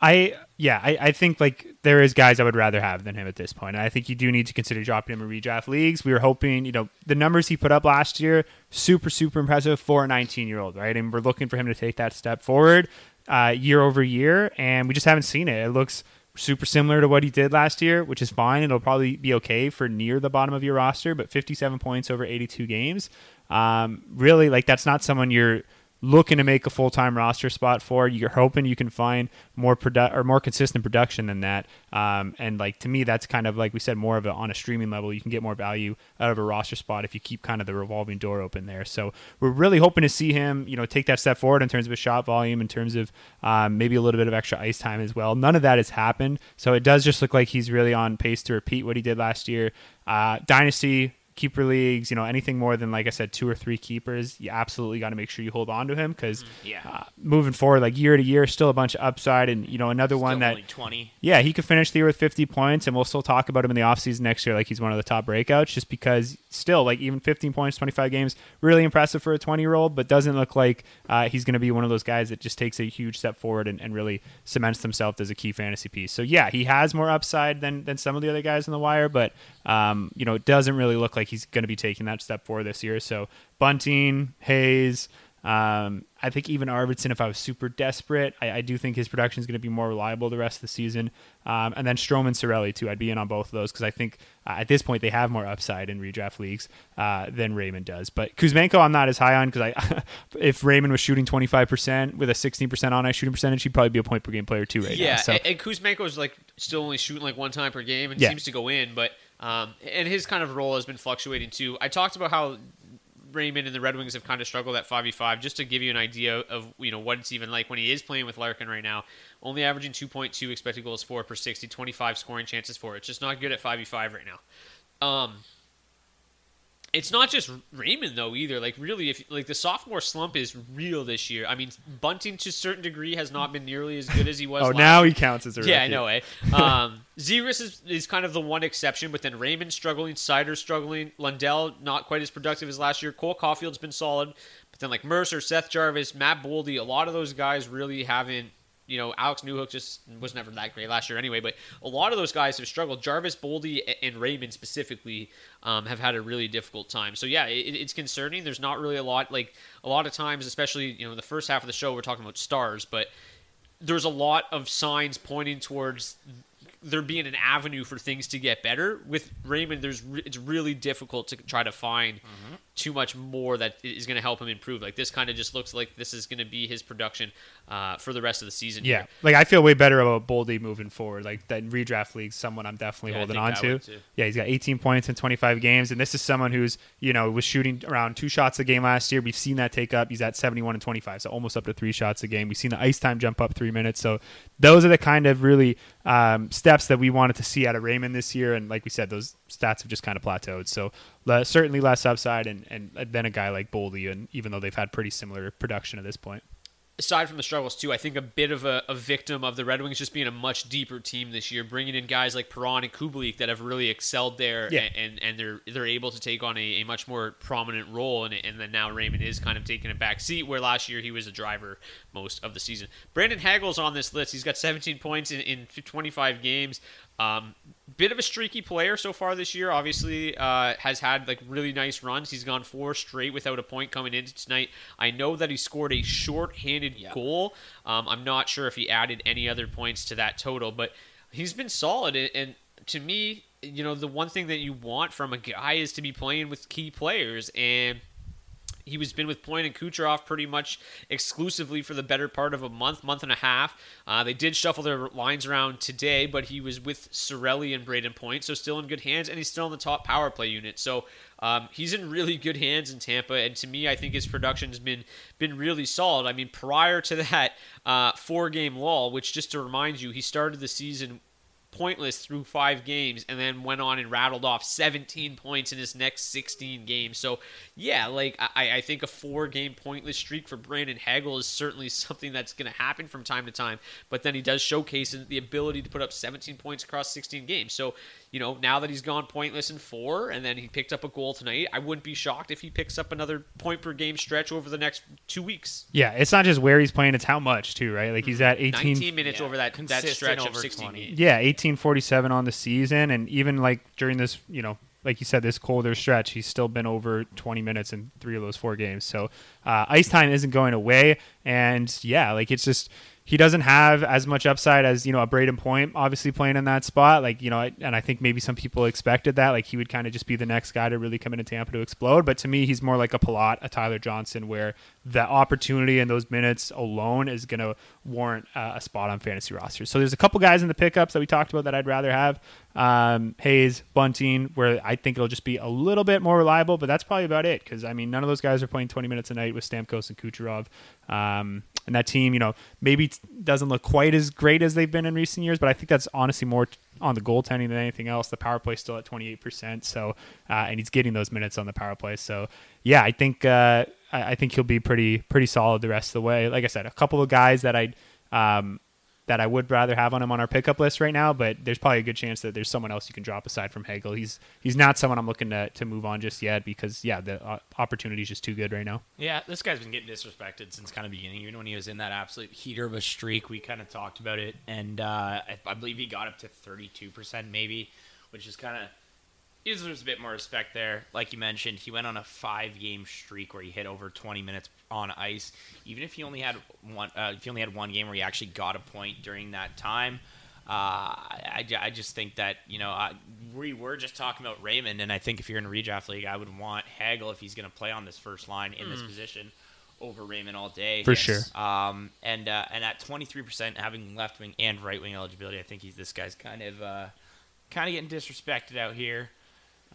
I yeah, I, I think like there is guys I would rather have than him at this point. And I think you do need to consider dropping him in redraft leagues. We were hoping, you know, the numbers he put up last year, super, super impressive for a 19 year old, right? And we're looking for him to take that step forward. uh, year over year, and we just haven't seen it. It looks super similar to what he did last year, which is fine. It'll probably be okay for near the bottom of your roster, but 57 points over 82 games. Um, really, like that's not someone you're looking to make a full time roster spot for. You're hoping you can find more produ- or more consistent production than that. Um, and like to me, that's kind of like we said, more of a on a streaming level. You can get more value out of a roster spot if you keep kind of the revolving door open there. So we're really hoping to see him, you know, take that step forward in terms of his shot volume, in terms of um, maybe a little bit of extra ice time as well. None of that has happened, so it does just look like he's really on pace to repeat what he did last year. Uh, Dynasty keeper leagues, you know, anything more than like I said, two or three keepers, you absolutely got to make sure you hold on to him because Yeah. uh, moving forward, like year to year, still a bunch of upside, and you know another one that only 20. yeah, he could finish the year with 50 points, and we'll still talk about him in the offseason next year like he's one of the top breakouts, just because still, like, even 15 points, 25 games, really impressive for a 20 year old, but doesn't look like uh, he's going to be one of those guys that just takes a huge step forward and, and really cements himself as a key fantasy piece. So, yeah, he has more upside than, than some of the other guys in the wire, but, um, you know, it doesn't really look like he's going to be taking that step forward this year. So, Bunting, Hayes, um, I think even Arvidsson, if I was super desperate, I, I do think his production is going to be more reliable the rest of the season. Um, and then Stroman, Cirelli too. I'd be in on both of those because I think uh, at this point they have more upside in redraft leagues uh, than Raymond does. But Kuzmenko, I'm not as high on because I, if Raymond was shooting 25 percent with a 16 percent on ice shooting percentage, he'd probably be a point per game player too right yeah, now. So and, and Kuzmenko's like still only shooting like one time per game and Yeah. seems to go in, but um, and his kind of role has been fluctuating too. I talked about how Raymond and the Red Wings have kind of struggled at 5v5 just to give you an idea of you know what it's even like when he is playing with Larkin right now. Only averaging 2.2 expected goals for per 60, 25 scoring chances for. It's just not good at 5v5 right now. Um, it's not just Raymond though either. Like really, if like the sophomore slump is real this year. I mean, Bunting to a certain degree has not been nearly as good as he was. oh, now year. he counts as a Yeah, I know, eh? Um, Zegras is, is kind of the one exception, but then Raymond struggling, Seider struggling, Lundell not quite as productive as last year. Cole Caufield's been solid, but then like Mercer, Seth Jarvis, Matt Boldy, a lot of those guys really haven't. You know, Alex Newhook just was never that great last year anyway, but a lot of those guys have struggled. Jarvis, Boldy, and Raymond specifically um, have had a really difficult time. So yeah, it, it's concerning. There's not really a lot like a lot of times, especially you know the first half of the show, we're talking about stars, but there's a lot of signs pointing towards there being an avenue for things to get better. With Raymond, there's re- it's really difficult to try to find too much more that is going to help him improve. Like this kind of just looks like this is going to be his production uh, for the rest of the season. Yeah, here. like I feel way better about Boldy moving forward. Like that redraft league, someone I'm definitely Yeah, holding on to. Yeah, he's got 18 points in 25 games, and this is someone who's you know was shooting around two shots a game last year. We've seen that take up. He's at 71 and 25, so almost up to three shots a game. We've seen the ice time jump up three minutes. So those are the kind of really um, steps that we wanted to see out of Raymond this year. And like we said, those stats have just kind of plateaued. So le- certainly less upside, and and then a guy like Boldy, and even though they've had pretty similar production at this point. Aside from the struggles too, I think a bit of a, a victim of the Red Wings just being a much deeper team this year, bringing in guys like Perron and Kubalik that have really excelled there, Yeah. and and they're they're able to take on a, a much more prominent role, and and then now Raymond is kind of taking a back seat where last year he was a driver most of the season. Brandon Hagel's on this list. He's got 17 points in, in 25 games. Um, bit of a streaky player so far this year. Obviously, uh, has had like really nice runs. He's gone four straight without a point coming into tonight. I know that he scored a short-handed goal. Um, I'm not sure if he added any other points to that total, but he's been solid. And, and to me, you know, the one thing that you want from a guy is to be playing with key players and he was been with Point and Kucherov pretty much exclusively for the better part of a month, month and a half. Uh, they did shuffle their lines around today, but he was with Cirelli and Brayden Point, so still in good hands, and he's still in the top power play unit. So um, he's in really good hands in Tampa, and to me, I think his production's been been really solid. I mean, prior to that uh, four game lull, which just to remind you, he started the season pointless through five games and then went on and rattled off 17 points in his next 16 games. So, yeah, like I, I think a four game pointless streak for Brandon Hagel is certainly something that's going to happen from time to time. But then he does showcase the ability to put up 17 points across 16 games. So, you know, now that he's gone pointless in four and then he picked up a goal tonight, I wouldn't be shocked if he picks up another point per game stretch over the next two weeks. Yeah, it's not just where he's playing; it's how much too, right? Like he's at 18, 19 minutes over that, that Consistent stretch of over 16 20. yeah, eighteen forty seven on the season, and even like during this, you know, like you said, this colder stretch, he's still been over twenty minutes in three of those four games. So uh, ice time isn't going away, and yeah, like it's just he doesn't have as much upside as you know a Brayden Point, obviously playing in that spot. Like you know, and I think maybe some people expected that. Like he would kind of just be the next guy to really come into Tampa to explode. But to me, he's more like a Palat, a Tyler Johnson, where the opportunity and those minutes alone is going to warrant uh, a spot on fantasy rosters. So there's a couple guys in the pickups that we talked about that I'd rather have. Um, Hayes, Bunting, where I think it'll just be a little bit more reliable, but that's probably about it. Because I mean, none of those guys are playing 20 minutes a night with Stamkos and Kucherov. Um, and that team, you know, maybe doesn't look quite as great as they've been in recent years, but I think that's honestly more on the goaltending than anything else. The power play still at 28%, so uh, and he's getting those minutes on the power play. So yeah, I think uh, I, I, think he'll be pretty pretty solid the rest of the way. Like I said, a couple of guys that I um, that I would rather have on him on our pickup list right now, but there's probably a good chance that there's someone else you can drop aside from Hagel. He's he's not someone I'm looking to, to move on just yet because yeah, the uh, opportunity is just too good right now. Yeah, this guy's been getting disrespected since kind of beginning. Even when he was in that absolute heater of a streak, we kind of talked about it, and uh, I, I believe he got up to 32 percent maybe, which is kind of deserves a bit more respect there. Like you mentioned, he went on a five game streak where he hit over 20 minutes on ice. Even if he only had one, uh, if he only had one game where he actually got a point during that time, uh, I, I just think that you know uh, we were just talking about Raymond, and I think if you're in a redraft league, I would want Hagel if he's going to play on this first line in mm. this position over Raymond all day for yes. sure. Um, and uh, and at 23%, having left wing and right wing eligibility, I think he's this guy's kind of uh, kind of getting disrespected out here.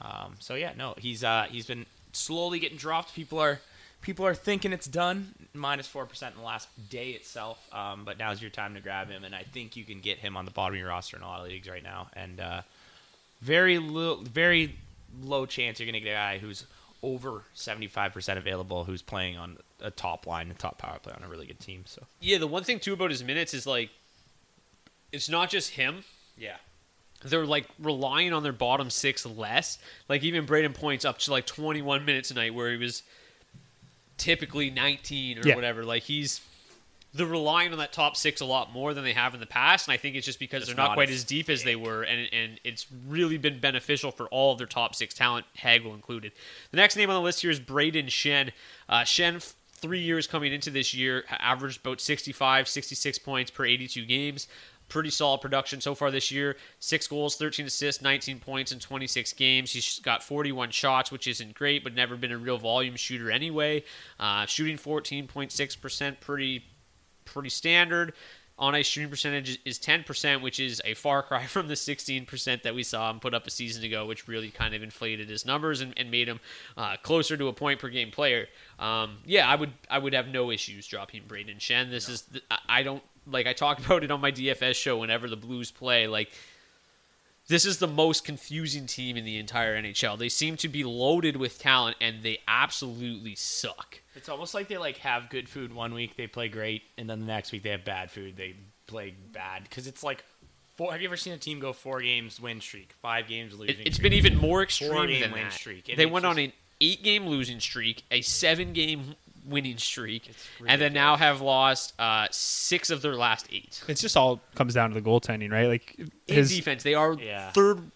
Um, so yeah, no, he's uh, he's been slowly getting dropped. People are people are thinking it's done, minus four percent in the last day itself. Um, but now's your time to grab him, and I think you can get him on the bottom of your roster in a lot of leagues right now. And uh, very little, very low chance you're going to get a guy who's over 75% available who's playing on a top line, a top power play on a really good team. So yeah, the one thing too about his minutes is like it's not just him. Yeah they're like relying on their bottom six less. Like even Brayden points up to like 21 minutes a night where he was typically 19 or yeah. whatever. Like he's they're relying on that top six a lot more than they have in the past, and I think it's just because it's they're not, quite as deep as they were, and and it's really been beneficial for all of their top six talent, Hagel included. The next name on the list here is Brayden Schenn. Uh, Schenn three years coming into this year averaged about 65 66 points per 82 games pretty solid production so far this year. Six goals, 13 assists, 19 points in 26 games. He's got 41 shots, which isn't great, but never been a real volume shooter anyway. Uh, shooting 14.6%, pretty pretty standard. On ice shooting percentage is 10%, which is a far cry from the 16% that we saw him put up a season ago, which really kind of inflated his numbers and, and made him uh, closer to a point per game player. Um, yeah, I would I would have no issues dropping Brayden Schenn. This no. is I don't like I talk about it on my DFS show whenever the Blues play. Like this is the most confusing team in the entire NHL. They seem to be loaded with talent and they absolutely suck. It's almost like they like have good food one week, they play great, and then the next week they have bad food, they play bad because it's like Four, have you ever seen a team go four games win streak, five games losing? It, has been even more extreme four game than win that. streak. they went just, on an eight game losing streak, a seven game winning streak, and then now have lost uh, six of their last eight. It's just all comes down to the goaltending, right? Like his in defense, they are yeah. third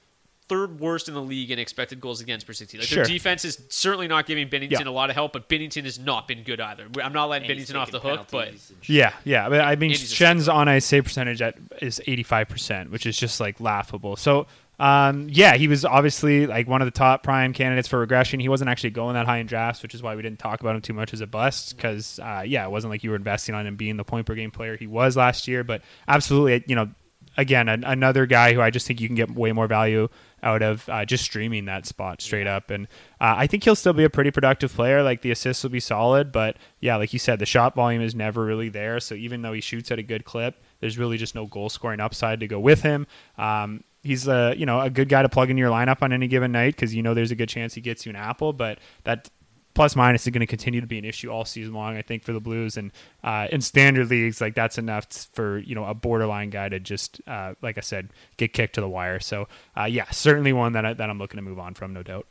third worst in the league in expected goals against per 60. Like sure. their defense is certainly not giving Binnington yeah. a lot of help, but Binnington has not been good either. I'm not letting and Binnington off the hook, but yeah, yeah. But I mean, Schenn's on ice save percentage at is 85 percent, which is just like laughable. So um, yeah, he was obviously like one of the top prime candidates for regression. He wasn't actually going that high in drafts, which is why we didn't talk about him too much as a bust. Because uh, yeah, it wasn't like you were investing on him being the point per game player he was last year. But absolutely, you know, again, an, another guy who I just think you can get way more value out of uh, just streaming that spot straight up. And uh, I think he'll still be a pretty productive player. Like the assists will be solid, but yeah, like you said, the shot volume is never really there. So even though he shoots at a good clip, there's really just no goal scoring upside to go with him. Um, he's a you know a good guy to plug in your lineup on any given night because you know there's a good chance he gets you an apple. But that plus minus is going to continue to be an issue all season long. I think for the Blues and uh, in standard leagues, like that's enough for you know a borderline guy to just uh, like I said get kicked to the wire. So uh, yeah, certainly one that I, that I'm looking to move on from, no doubt.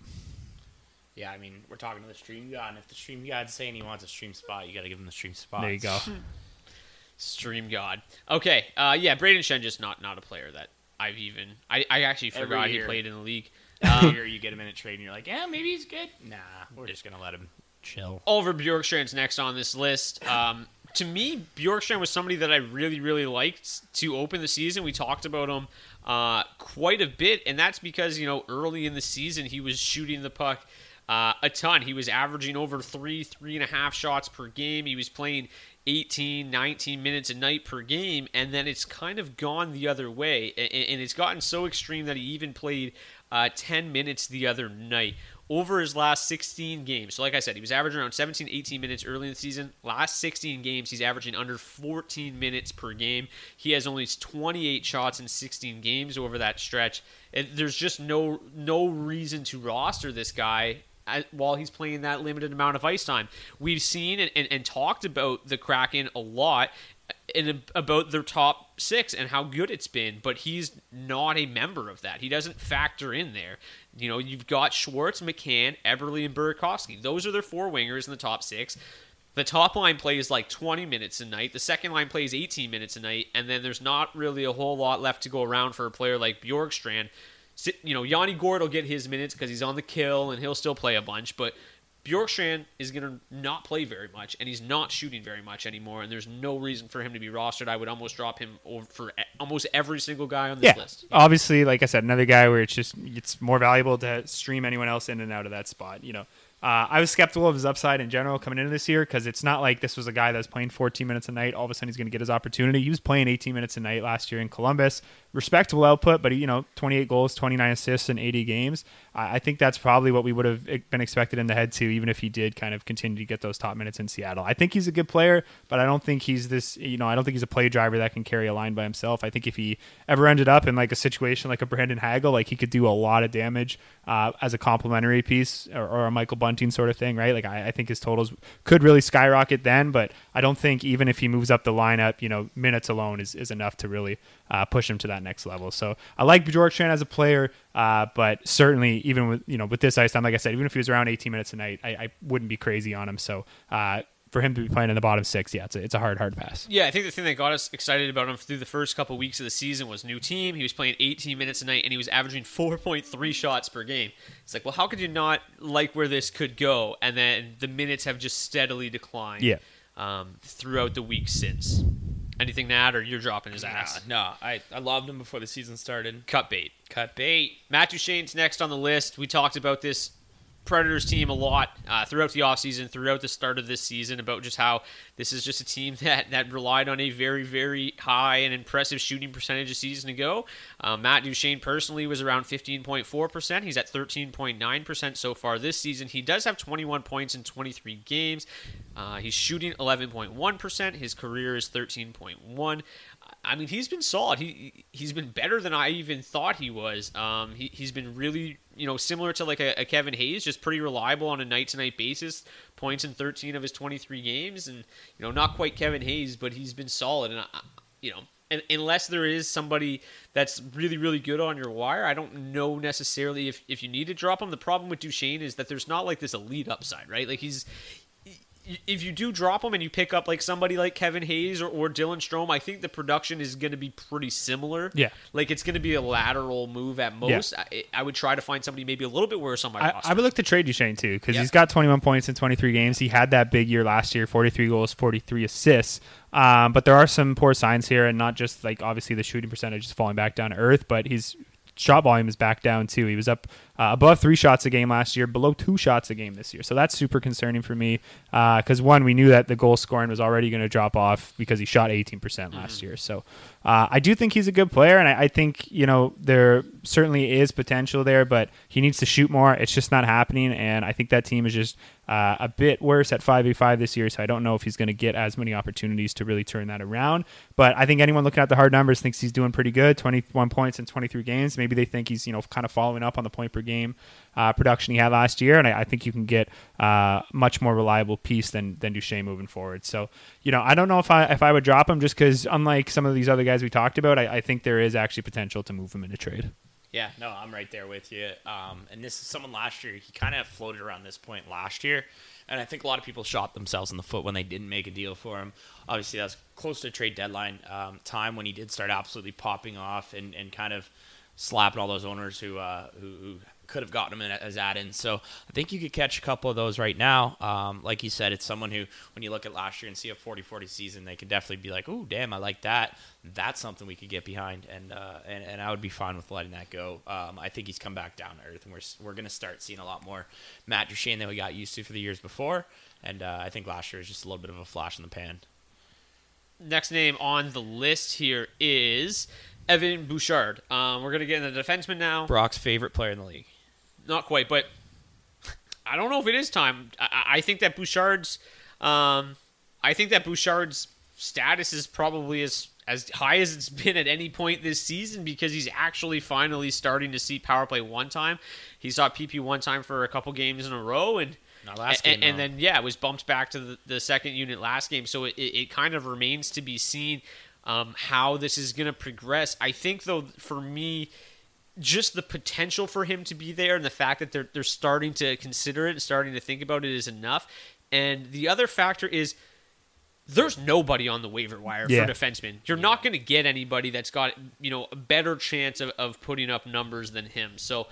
Yeah, I mean we're talking to the stream god, and if the stream god's saying he wants a stream spot, you got to give him the stream spot. There you go. stream god. Okay, uh, yeah, Brayden Schenn just not not a player that I've even I, I actually forgot he played in the league. Um, year you get him in a trade and you're like, yeah, maybe he's good. Nah, we're just gonna let him chill. Oliver Bjorkstrand's next on this list. Um, to me, Bjorkstrand was somebody that I really, really liked to open the season. We talked about him uh, quite a bit, and that's because you know early in the season he was shooting the puck uh, a ton. He was averaging over three, three and a half shots per game. He was playing 18, 19 minutes a night per game, and then it's kind of gone the other way, and, it's gotten so extreme that he even played uh, 10 minutes the other night over his last 16 games. So, like I said, he was averaging around 17, 18 minutes early in the season. Last 16 games, he's averaging under 14 minutes per game. He has only 28 shots in 16 games over that stretch. And there's just no no reason to roster this guy while he's playing that limited amount of ice time. We've seen and, and, and talked about the Kraken a lot, and about their top six and how good it's been, but he's not a member of that. He doesn't factor in there. You know, you've got Schwartz, McCann, Eberle, and Burakovsky. Those are their four wingers in the top six. The top line plays like 20 minutes a night. The second line plays 18 minutes a night, and then there's not really a whole lot left to go around for a player like Bjorkstrand. You know, Yanni Gourde will get his minutes because he's on the kill and he'll still play a bunch, but Bjorkstrand is going to not play very much, and he's not shooting very much anymore. And there's no reason for him to be rostered. I would almost drop him over for almost every single guy on this yeah. list. Obviously, like I said, another guy where it's just it's more valuable to stream anyone else in and out of that spot. You know, uh, I was skeptical of his upside in general coming into this year because it's not like this was a guy that was playing 14 minutes a night. All of a sudden, he's going to get his opportunity. He was playing 18 minutes a night last year in Columbus. Respectable output, but you know, 28 goals, 29 assists in 80 games. I, think that's probably what we would have been expected in the head to, even if he did kind of continue to get those top minutes in Seattle. I think he's a good player, but I don't think he's this. You know, I don't think he's a play driver that can carry a line by himself. I think if he ever ended up in like a situation like a Brandon Hagel, like he could do a lot of damage uh, as a complementary piece or, or, a Michael Bunting sort of thing, right? Like I, I, think his totals could really skyrocket then, but I don't think even if he moves up the lineup, you know, minutes alone is, is enough to really uh, push him to that next level. So I like Bjorkstrand as a player, uh, but certainly even with you know with this ice time, like I said, even if he was around 18 minutes a night, I, I wouldn't be crazy on him. So uh, for him to be playing in the bottom six, yeah, it's a, it's a hard, hard pass. Yeah, I think the thing that got us excited about him through the first couple weeks of the season was new team. He was playing 18 minutes a night and he was averaging 4.3 shots per game. It's like, well, how could you not like where this could go? And then the minutes have just steadily declined. Yeah. Um, throughout the week since. Anything to add, or you're dropping his ass? no, I, I loved him before the season started. Cut bait. Cut bait. Matt Duchene's next on the list. We talked about this Predators team a lot uh, throughout the offseason, throughout the start of this season, about just how this is just a team that, that relied on a very, very high and impressive shooting percentage a season ago. Uh, Matt Duchene personally was around 15.4%. He's at 13.9% so far this season. He does have 21 points in 23 games. Uh, he's shooting 11.1%. His career is 13.1. I mean, he's been solid. He he's been better than I even thought he was. Um, he he's been really you know similar to like a, a Kevin Hayes, just pretty reliable on a night to night basis. Points in 13 of his 23 games, and you know not quite Kevin Hayes, but he's been solid. And I, you know, and unless there is somebody that's really really good on your wire, I don't know necessarily if if you need to drop him. The problem with Duchene is that there's not like this elite upside, right? Like he's if you do drop them and you pick up like somebody like Kevin Hayes or, or Dylan Strome, I think the production is going to be pretty similar. Yeah, like it's going to be a lateral move at most. Yeah. I, I, would try to find somebody maybe a little bit worse on my I, roster. I would look to trade Duchene too because he's got 21 points in 23 games. He had that big year last year, 43 goals, 43 assists. Um, but there are some poor signs here, and not just like obviously the shooting percentage is falling back down to earth, but he's shot volume is back down too. He was up uh, above three shots a game last year, below two shots a game this year. So that's super concerning for me because uh, one, we knew that the goal scoring was already going to drop off because he shot 18% last mm-hmm. year. So uh, I do think he's a good player, and I, I, think you know there certainly is potential there, but he needs to shoot more. It's just not happening, and I think that team is just uh, a bit worse at 5v5 this year, so I don't know if he's going to get as many opportunities to really turn that around. But I think anyone looking at the hard numbers thinks he's doing pretty good 21 points in 23 games. Maybe they think he's, you know, kind of following up on the point per game uh, production he had last year, and I, I think you can get uh, much more reliable piece than than Duchene moving forward. So, you know, I don't know if I if I would drop him just because, unlike some of these other guys we talked about, I, I think there is actually potential to move him in a trade. Yeah, no, I'm right there with you. Um, and this is someone last year. He kind of floated around this point last year, and I think a lot of people shot themselves in the foot when they didn't make a deal for him. Obviously, that was close to trade deadline um, time when he did start absolutely popping off and, and kind of slapping all those owners who, uh, who, who could have gotten him in as add-ins. So I think you could catch a couple of those right now. Um, like you said, it's someone who, when you look at last year and see a 40-40 season, they could definitely be like, "Oh, damn, I like that. That's something we could get behind," and uh, and, and I would be fine with letting that go. Um, I think he's come back down to earth, and we're we're gonna start seeing a lot more Matt Duchene than we got used to for the years before. And uh, I think last year was just a little bit of a flash in the pan. Next name on the list here is Evan Bouchard. Um, we're gonna get in the defenseman now. Brock's favorite player in the league. Not quite, but I don't know if it is time. I, I think that Bouchard's, um, I think that Bouchard's status is probably as as high as it's been at any point this season because he's actually finally starting to see power play one time. He saw PP one time for a couple games in a row, and Not last and, game, and then yeah, it was bumped back to the, the second unit last game. So it, it, it kind of remains to be seen um, how this is going to progress. I think though, for me, just the potential for him to be there and the fact that they're they're starting to consider it and starting to think about it is enough. And the other factor is there's nobody on the waiver wire Yeah. for defensemen. You're not going to get anybody that's got you know a better chance of, of putting up numbers than him. So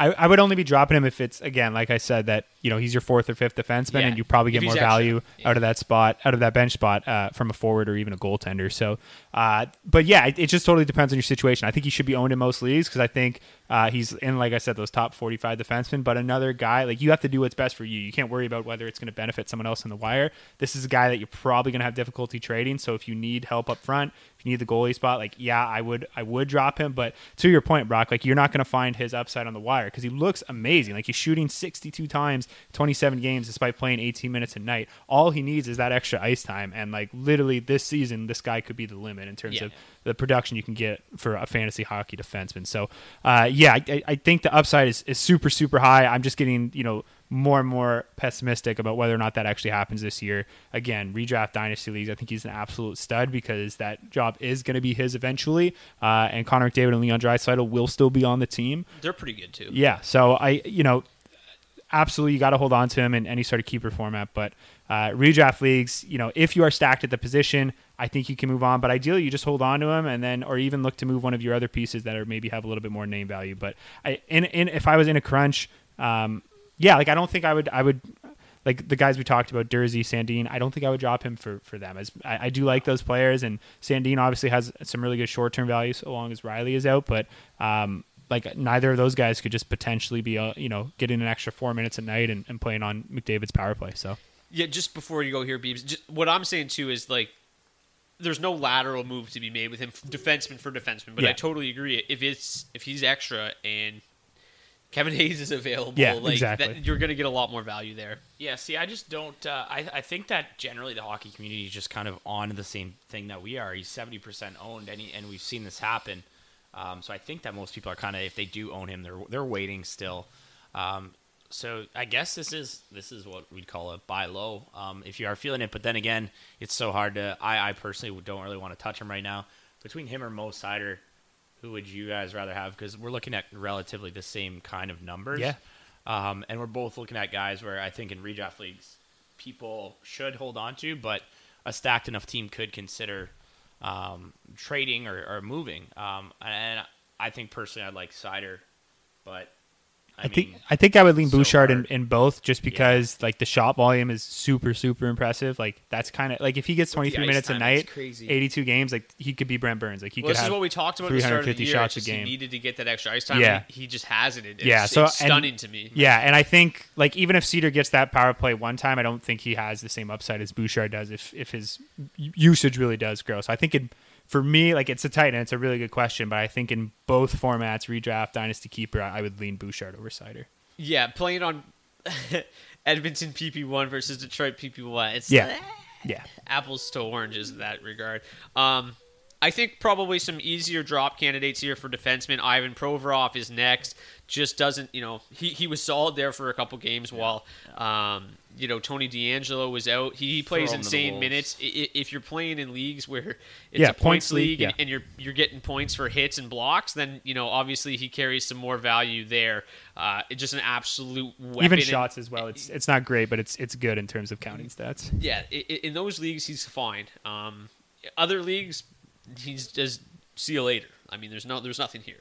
I, I would only be dropping him if it's again, like I said, that you know he's your fourth or fifth defenseman, Yeah, and you probably get more extra. value out of that spot, out of that bench spot, uh, from a forward or even a goaltender. So, uh, but yeah, it, it just totally depends on your situation. I think he should be owned in most leagues because I think uh, he's in, like I said, those top forty-five defensemen. But another guy, like you have to do what's best for you. You can't worry about whether it's going to benefit someone else in the wire. This is a guy that you're probably going to have difficulty trading. So if you need help up front, if you need the goalie spot, like yeah, I would I would drop him. But to your point, Brock, like you're not going to find his upside on the wire because he looks amazing. Like he's shooting 62 times, 27 games, despite playing 18 minutes a night. All he needs is that extra ice time, and like literally this season, this guy could be the limit in terms Yeah. of the production you can get for a fantasy hockey defenseman. So, uh, yeah, I, I think the upside is, is super super high. I'm just getting you know more and more pessimistic about whether or not that actually happens this year. Again, redraft dynasty leagues, I think he's an absolute stud because that job is going to be his eventually. Uh, and Connor McDavid and Leon Draisaitl will still be on the team. they're pretty good too. Yeah, so I, you know, absolutely you got to hold on to him in any sort of keeper format. But uh, redraft leagues, you know, if you are stacked at the position, I think you can move on. But ideally, you just hold on to him and then, or even look to move one of your other pieces that are maybe have a little bit more name value. But I, in, in if I was in a crunch, um, yeah, like I don't think I would, I would. Like the guys we talked about, Durzi, Sandin, I don't think I would drop him for, for them. As I, I do like those players, and Sandin obviously has some really good short term value so long as Rielly is out. But um, like neither of those guys could just potentially be, uh, you know, getting an extra four minutes a night and, and playing on McDavid's power play. So Yeah, just before you go here, Beebs, just, what I'm saying too is like, there's no lateral move to be made with him, defenseman for defenseman. But I totally agree. If it's if he's extra and Kevin Hayes is available, Yeah, like exactly. that, you're going to get a lot more value there. Yeah, see, I just don't. Uh, I I think that generally the hockey community is just kind of on the same thing that we are. He's seventy percent owned, and he, and we've seen this happen. Um, so I think that most people are kind of, if they do own him, they're they're waiting still. Um, so I guess this is this is what we'd call a buy low um, if you are feeling it. But then again, it's so hard to. I I personally don't really want to touch him right now. Between him or Mo Seider, who would you guys rather have? Because we're looking at relatively the same kind of numbers. Yeah. Um, and we're both looking at guys where I think in redraft leagues, people should hold on to, but a stacked enough team could consider um, trading or, or moving. Um, and I think personally, I'd like Seider, but I, I, think mean, I think I would lean so Bouchard in, in both just because like the shot volume is super super impressive. Like that's kind of like if he gets 23 ice minutes a night, crazy. 82 games, like he could be Brent Burns. Like he Well, could this is what we talked about at the start of the 350 year. shots a game. He needed to get that extra ice time. Yeah. He, he just hasn't. It, yeah, so it's and- stunning to me. Yeah, and I think like even if Seider gets that power play one time, I don't think he has the same upside as Bouchard does if if his usage really does grow. So I think it for me, like it's a tight end. It's a really good question, but I think in both formats, redraft, dynasty keeper, I I would lean Bouchard over Seider. Yeah, playing on Edmonton PP1 versus Detroit PP1. It's Yeah. eh, Yeah. apples to oranges in that regard. Um, I think probably some easier drop candidates here for defensemen. Ivan Provorov is next. Just doesn't, you know, he, he was solid there for a couple games while, um, you know, Tony DeAngelo was out. He, he plays Throw him to the insane minutes. If you're playing in leagues where it's Yeah, a points, league, league and, yeah. and you're you're getting points for hits and blocks, then you know obviously he carries some more value there. Uh, it's just an absolute weapon. Even and- shots as well. It's it's not great, but it's it's good in terms of counting stats. yeah, in those leagues he's fine. Um, other leagues, he's just see you later. I mean, there's no, there's nothing here.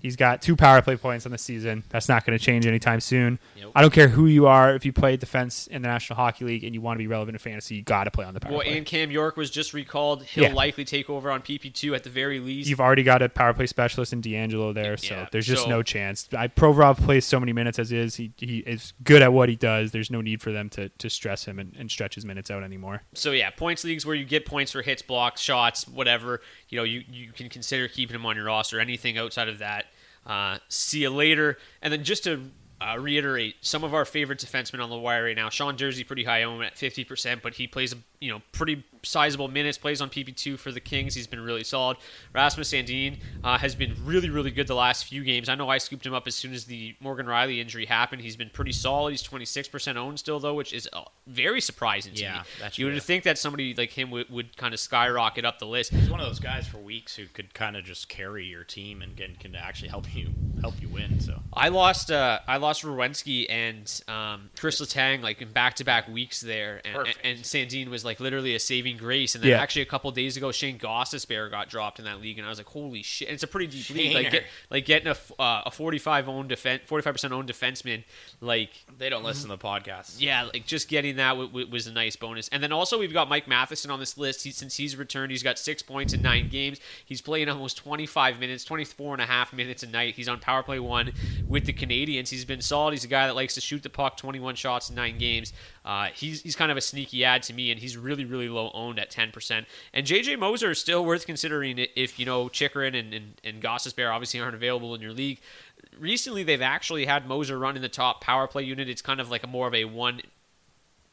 He's got two power play points on the season. That's not going to change anytime soon. Nope. I don't care who you are. If you play defense in the National Hockey League and you want to be relevant in fantasy, you got to play on the power Well, play. Well, and Cam York was just recalled. He'll Yeah. likely take over on PP2 at the very least. You've already got a power play specialist in DeAngelo there, so Yeah, there's just so- no chance. I, Provorov plays so many minutes as is. He, he is good at what he does. There's no need for them to, to stress him and, and stretch his minutes out anymore. so yeah, points leagues where you get points for hits, blocks, shots, whatever. You know, you you can consider keeping him on your roster. Anything outside of that, uh, see you later. And then just to uh, reiterate, some of our favorite defensemen on the wire right now. Sean Durzi pretty high owned at fifty percent, but he plays you know pretty sizable minutes. Plays on PP two for the Kings. He's been really solid. Rasmus Sandin uh, has been really really good the last few games. I know I scooped him up as soon as the Morgan Rielly injury happened. He's been pretty solid. He's twenty six percent owned still though, which is uh, very surprising to Yeah, me. that's You would think that somebody like him would, would kind of skyrocket up the list. He's one of those guys for weeks who could kind of just carry your team and can, can actually help you help you win. So I lost uh, I lost Rowensky and um, Chris Letang like in back to back weeks there, and, and Sandin was like literally a saving grace. And then Yeah. actually a couple days ago, Shayne Gostisbehere got dropped in that league, and I was like, holy shit! And it's a pretty deep league. Like, get, like getting a f- uh, a forty five owned defense, forty five percent owned defenseman, like they don't listen to the podcast. yeah, like just getting that w- w- was a nice bonus. And then also we've got Mike Matheson on this list. He, since he's returned, he's got six points in nine games. He's playing almost 25 minutes, 24 and a half minutes a night. He's on power play one with the Canadiens. He's been solid. He's a guy that likes to shoot the puck, 21 shots in nine games. Uh, he's, he's kind of a sneaky ad to me, and he's really, really low owned at 10%. And JJ Moser is still worth considering if, you know, Chychrun and, and, and Gostisbehere obviously aren't available in your league recently they've actually had Moser run in the top power play unit. It's kind of like a more of a one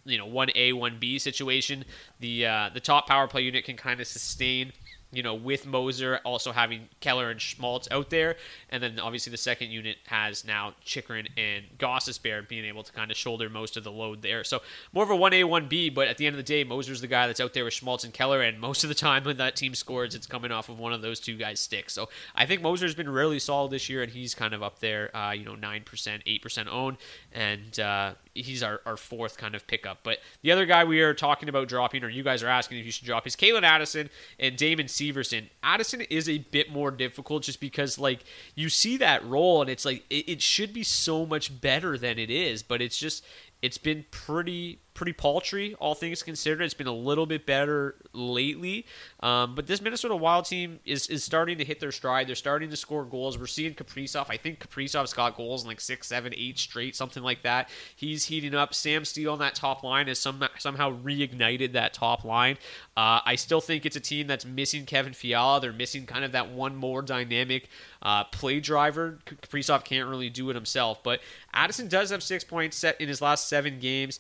you know, one A, one B situation. The uh, the top power play unit can kind of sustain, you know, with Moser also having Keller and Schmaltz out there, and then obviously the second unit has now Chychrun and Gostisbehere being able to kind of shoulder most of the load there. So more of a one A, one B, but at the end of the day, Moser's the guy that's out there with Schmaltz and Keller, and most of the time when that team scores, it's coming off of one of those two guys' sticks. So I think Moser's been really solid this year, and he's kind of up there, uh, you know, nine percent, eight percent owned, and uh, he's our, our fourth kind of pickup. But the other guy we are talking about dropping, or you guys are asking if you should drop, is Calen Addison and Damon Severson. Addison is a bit more difficult just because, like, you see that role and it's like it, it should be so much better than it is, but it's just it's been pretty pretty paltry, all things considered. It's been a little bit better lately, um, but this Minnesota Wild team is is starting to hit their stride. They're starting to score goals. We're seeing Kaprizov. I think Kaprizov's got goals in like six, seven, eight straight, something like that. He's heating up. Sam Steel on that top line has some, somehow reignited that top line. Uh, I still think it's a team that's missing Kevin Fiala. They're missing kind of that one more dynamic uh, play driver. Kaprizov can't really do it himself, but Addison does have six points set in his last seven games.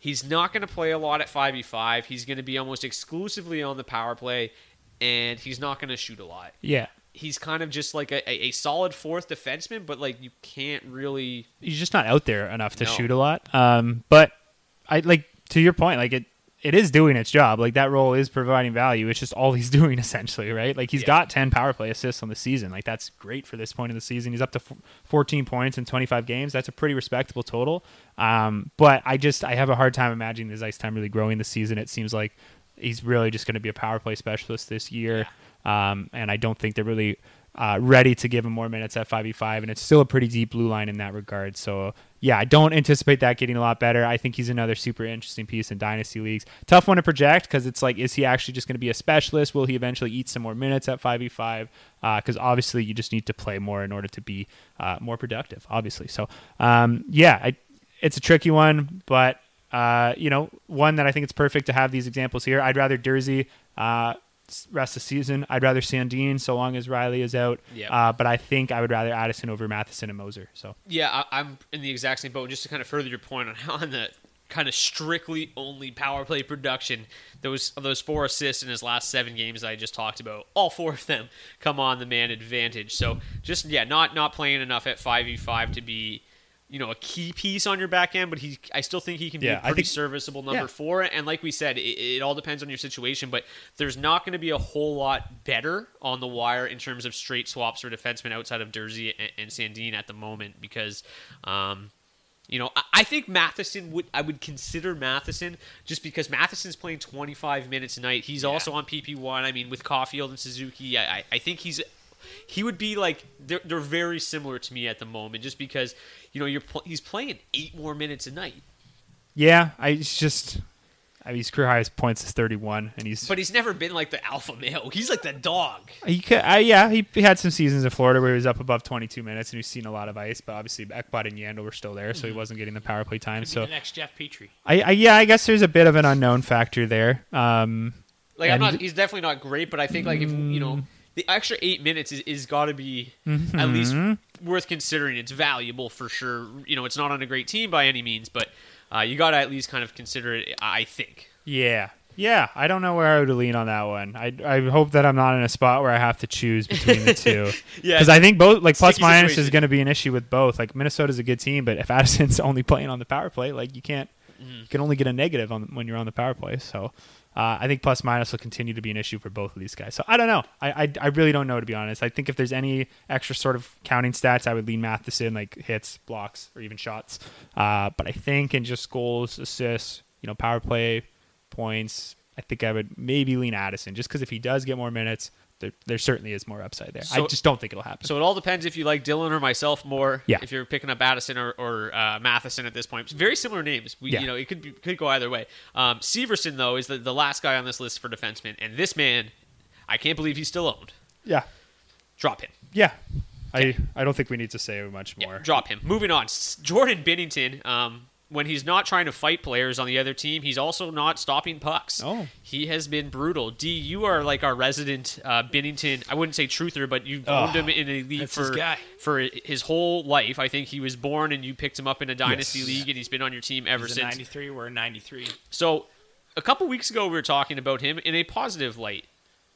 He's not going to play a lot at 5v5. He's going to be almost exclusively on the power play, and he's not going to shoot a lot. Yeah. He's kind of just like a, a, solid fourth defenseman, but like you can't really. He's just not out there enough to No. shoot a lot. Um, but I like to your point, like it it is doing its job. Like that role is providing value. It's just all he's doing essentially, right? Like he's Yeah. got 10 power play assists on the season. Like that's great for this point of the season. He's up to f- 14 points in 25 games. That's a pretty respectable total. Um, but I just I have a hard time imagining his ice time really growing this season. It seems like he's really just going to be a power play specialist this year. Um, and I don't think they're really uh, ready to give him more minutes at 5v5, and it's still a pretty deep blue line in that regard. So, yeah, I don't anticipate that getting a lot better. I think he's another super interesting piece in dynasty leagues. Tough one to project because it's like, is he actually just going to be a specialist? Will he eventually eat some more minutes at 5v5? Because obviously, you just need to play more in order to be uh, more productive, obviously. So, um, yeah, I, it's a tricky one, but uh, you know, one that I think it's perfect to have these examples here. I'd rather Durzi uh, rest of the season. I'd rather Sandin so long as Rielly is out. Yep. Uh, but I think I would rather Addison over Matheson and Moser. So Yeah, I, I'm in the exact same boat. Just to kind of further your point on on the kind of strictly only power play production, those those four assists in his last seven games I just talked about, all four of them come on the man advantage. So just yeah, not not playing enough at five v five to be. You know, a key piece on your back end, but he, I still think he can be Yeah, a I pretty think- serviceable number yeah. four. And like we said, it, it all depends on your situation, but there's not going to be a whole lot better on the wire in terms of straight swaps for defensemen outside of Durzi and, and Sandin at the moment because, um, you know, I, I think Matheson would I would consider Matheson just because Matheson's playing 25 minutes a night. He's also on PP one. I mean, with Caufield and Suzuki, I, I I think he's He would be like they're they're very similar to me at the moment, just because you know you're pl- he's playing eight more minutes a night, Yeah, I it's just. I mean, his career highest points is 31, and he's but he's never been like the alpha male. He's like the dog. He could, uh, yeah, he, he had some seasons in Florida where he was up above 22 minutes and he's seen a lot of ice, but obviously Ekblad and Yandle were still there, so he wasn't getting the power play time. So So the next Jeff Petry. I, I yeah, I guess there's a bit of an unknown factor there. Um, Like I'm not. He's definitely not great, but I think like if you know the extra eight minutes is, is got to be at least worth considering. It's valuable for sure. You know, it's not on a great team by any means, but uh, you got to at least kind of consider it. I think. yeah, yeah, I don't know where I would lean on that one. I, I hope that I'm not in a spot where I have to choose between the two. Yeah, because I think both like plus minus is going to be an issue with both. Like Minnesota's a good team, but if Addison's only playing on the power play, like you can't, Mm-hmm. you can only get a negative on when you're on the power play. So. Uh, I think plus minus will continue to be an issue for both of these guys. So I don't know. I, I I really don't know to be honest. I think if there's any extra sort of counting stats, I would lean Matheson like hits, blocks, or even shots. Uh, but I think in just goals, assists, you know, power play, points, I think I would maybe lean Addison just because if he does get more minutes, there, there certainly is more upside there. I just don't think it'll happen. So it all depends if you like Dylan or myself more. Yeah. If you're picking up Addison or, or uh, Matheson at this point, very similar names. We, Yeah. You know, it could be, could go either way. Um, Severson though is the, the last guy on this list for defenseman, and this man, I can't believe he's still owned. yeah, Drop him. yeah. I I don't think we need to say much more. Yeah, drop him. Moving on. Jordan Binnington. Um, when he's not trying to fight players on the other team, he's also not stopping pucks. Oh. He has been brutal. D, you are like our resident uh, Binnington. I wouldn't say truther, but you've owned him in a league for his for his whole life. I think he was born and you picked him up in a dynasty Yes. league, and he's been on your team ever He's since. 93. We're a 93. So, a couple weeks ago, we were talking about him in a positive light.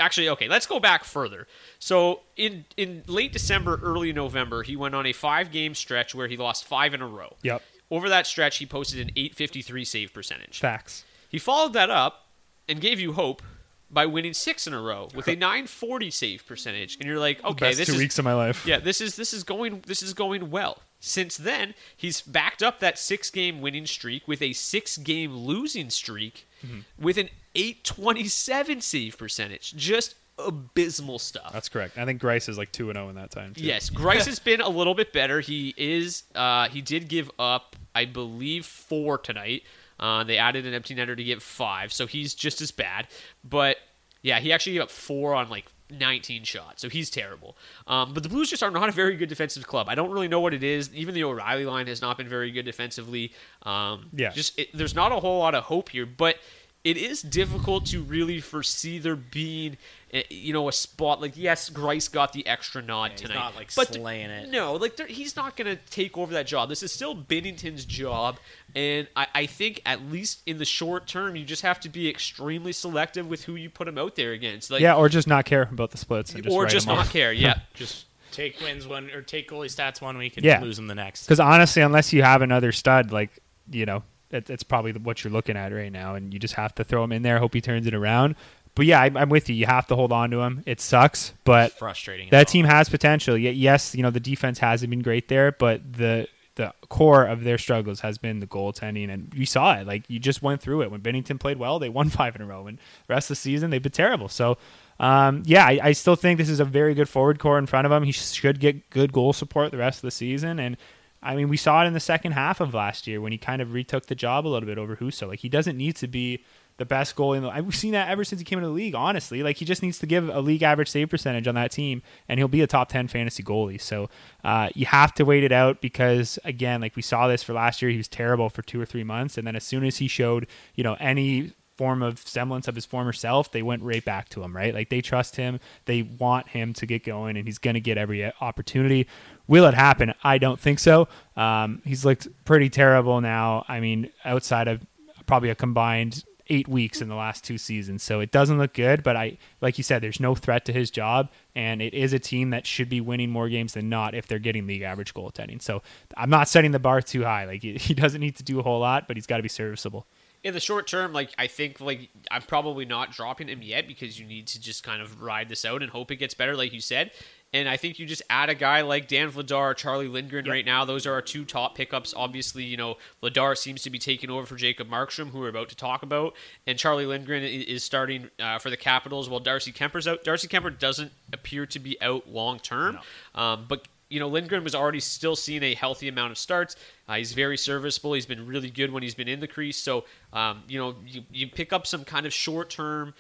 Actually, okay, let's go back further. So, in in late December, early November, he went on a five game stretch where he lost five in a row. Yep. Over that stretch, he posted an 853 save percentage. Facts. He followed that up and gave you hope by winning six in a row with a 940 save percentage. And you're like, okay, Best this two is weeks of my life. yeah, this is this is going this is going well. Since then, he's backed up that six game winning streak with a six game losing streak Mm-hmm. with an 827 save percentage. Just abysmal stuff. That's correct. I think Greiss is like two and zero in that time. Too. Yes, Greiss has been a little bit better. He is. Uh, he did give up, I believe, four tonight. Uh, they added an empty netter to get five, so he's just as bad. But yeah, he actually gave up four on like 19 shots, so he's terrible. Um, but the Blues just are not a very good defensive club. I don't really know what it is. Even the O'Reilly line has not been very good defensively. Um, Yeah. just it, there's not a whole lot of hope here, but it is difficult to really foresee there being, eh, you know, a spot like yes, Greiss got the extra nod he's tonight, not, like, but th- slaying it. No, like he's not going to take over that job. This is still Binnington's job, and I, I think at least in the short term, you just have to be extremely selective with who you put him out there against. Like, yeah, or just not care about the splits and just or just them not off. care. Yeah, Just take wins one or take goalie stats one week and Yeah. lose them the next. Because honestly, unless you have another stud, like you know, it, it's probably what you're looking at right now, and you just have to throw him in there, hope he turns it around. But yeah, I, I'm with you. You have to hold on to him. It sucks, but frustrating. that team has potential. Yes, you know the defense hasn't been great there, but the the core of their struggles has been the goaltending, and you saw it. Like you just went through it when Binnington played well, they won five in a row, and the rest of the season they've been terrible. So. Um, yeah, I, I still think this is a very good forward core in front of him. He should get good goal support the rest of the season, and I mean, we saw it in the second half of last year when he kind of retook the job a little bit over Husso. Like he doesn't need to be the best goalie in the. I've seen that ever since he came into the league. Honestly, like he just needs to give a league average save percentage on that team, and he'll be a top ten fantasy goalie. So uh, you have to wait it out because again, like we saw this for last year, he was terrible for two or three months, and then as soon as he showed, you know, any form of semblance of his former self, they went right back to him, right? Like they trust him, they want him to get going, and he's going to get every opportunity. Will it happen? I don't think so. Um, he's looked pretty terrible now. I mean, outside of probably a combined eight weeks in the last two seasons, so it doesn't look good. But I, like you said, there's no threat to his job, and it is a team that should be winning more games than not if they're getting league average goaltending. So I'm not setting the bar too high. Like he he doesn't need to do a whole lot, but he's got to be serviceable. in the short term, like I think like I'm probably not dropping him yet because you need to just kind of ride this out and hope it gets better, like you said. And I think you just add a guy like Dan Vladar, Charlie Lindgren right now. Those are our two top pickups. Obviously, you know, Vladar seems to be taking over for Jacob Markstrom, who we're about to talk about. And Charlie Lindgren is starting uh, for the Capitals while Darcy Kuemper's out. Darcy Kemper doesn't appear to be out long term. Um, but you know, Lindgren was already still seeing a healthy amount of starts. Uh, he's very serviceable. He's been really good when he's been in the crease. So, um, you know, you, you pick up some kind of short term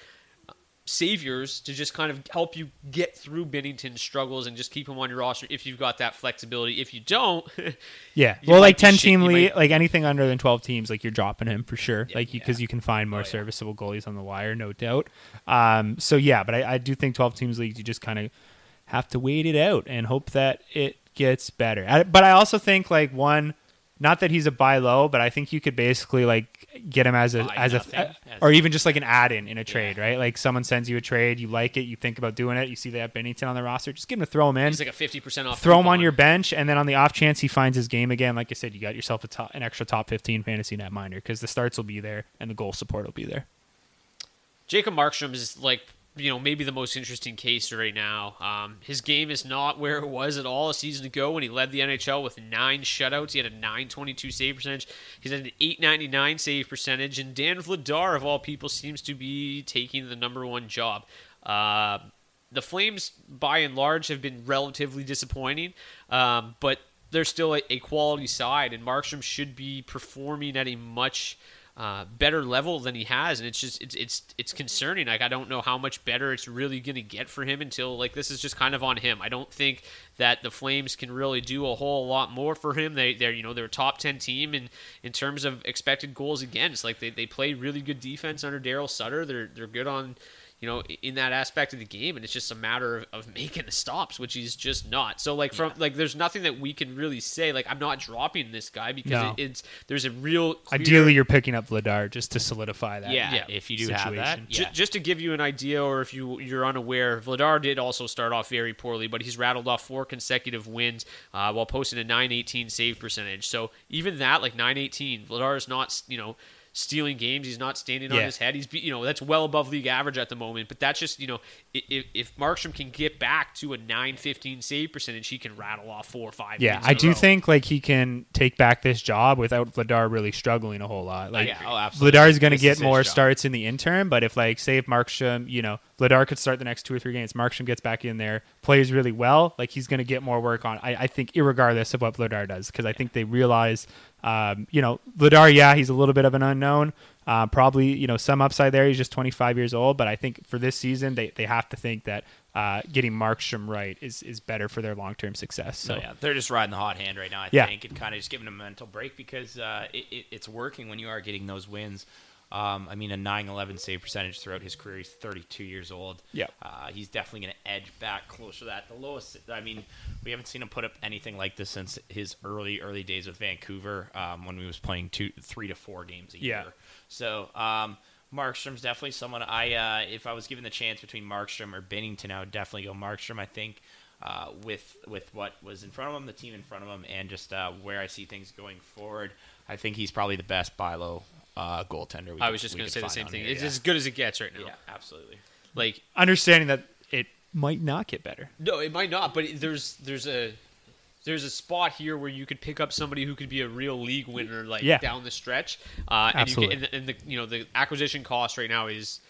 saviors to just kind of help you get through Binnington's struggles and just keep him on your roster if you've got that flexibility. If you don't, Yeah, you well, like ten team league, might- like anything under than twelve teams, like you're dropping him for sure. like because you can find Oh, more serviceable goalies on the wire, no doubt. Um, so yeah, but I, I do think twelve teams leagues, you just kind of have to wait it out and hope that it gets better. I- But I also think like one, not that he's a buy low, but I think you could basically like get him as a Buy as a as- or even just like an add in in a trade, right? Like someone sends you a trade, you like it, you think about doing it, you see they have Binnington on the roster, just give him to throw him in he's like a fifty percent off. throw him on your bench, and then on the off chance he finds his game again, like I said, you got yourself a top, an extra top fifteen fantasy net minor because the starts will be there and the goal support will be there. Jacob Markstrom is like you know maybe the most interesting case right now. Um, his game is not where it was at all a season ago when he led the NHL with nine shutouts. He had a 922 save percentage. He's at an 899 save percentage, and Dan Vladar of all people seems to be taking the number one job. Uh, the Flames, by and large, have been relatively disappointing, um, but they're still a, a quality side, and Markstrom should be performing at a much uh, better level than he has, and it's just it's it's it's concerning. Like I don't know how much better it's really going to get for him until like this is just kind of on him. I don't think that the Flames can really do a whole lot more for him. They they're you know they're a top ten team in in terms of expected goals against. Like they, they play really good defense under Darryl Sutter. They're they're good on you know, in that aspect of the game, and it's just a matter of, of making the stops, which he's just not. So, like, from like, there's nothing that we can really say. Like, I'm not dropping this guy because No. it, it's there's a real clear, Ideally, you're picking up Vladar just to solidify that. Yeah, Yeah. if you do have that, Situation. Ju- yeah. just to give you an idea, or if you you're unaware, Vladar did also start off very poorly, but he's rattled off four consecutive wins uh, while posting a 918 save percentage. So even that, like 918, Vladar is not you know stealing games. He's not standing on Yeah. his head. He's you know that's well above league average at the moment. But that's just you know if, if Markstrom can get back to a 915 save percentage, he can rattle off four or five. Yeah, I do row. think like he can take back this job without Vladar really struggling a whole lot. Like yeah, oh, absolutely. Vladar's going to get more job. starts in the interim, but if like say if Markstrom, you know, Vladar could start the next two or three games, Markstrom gets back in there, plays really well, like he's going to get more work on. I, I think, irregardless of what Vladar does, because I think they realize, um, you know, Vladar, yeah, he's a little bit of an unknown. Uh, probably, you know, some upside there. He's just 25 years old, but I think for this season, they, they have to think that uh, getting Markstrom right is, is better for their long term success. So So yeah, they're just riding the hot hand right now. I Yeah. think, and kind of just giving them a mental break because uh, it, it, it's working when you are getting those wins. Um, I mean, a 9-11 save percentage throughout his career. He's 32 years old. Yep. Uh, he's definitely going to edge back closer to that. The lowest. I mean, we haven't seen him put up anything like this since his early early days with Vancouver um, when we was playing two, three to four games a year. Yeah. Year. So. Um, Markstrom's definitely someone I, uh, if I was given the chance between Markstrom or Binnington, I would definitely go Markstrom. I think uh, with with what was in front of him, the team in front of him, and just uh, where I see things going forward, I think he's probably the best buy low uh, goaltender. We I could- was just going to say the same thing. here, It's yeah. as good as it gets right now. yeah, absolutely. Like understanding that it might not get better. No, it might not, but there's there's a there's a spot here where you could pick up somebody who could be a real league winner, like Yeah. down the stretch. Uh, and you Absolutely. can, and, and the you know the acquisition cost right now is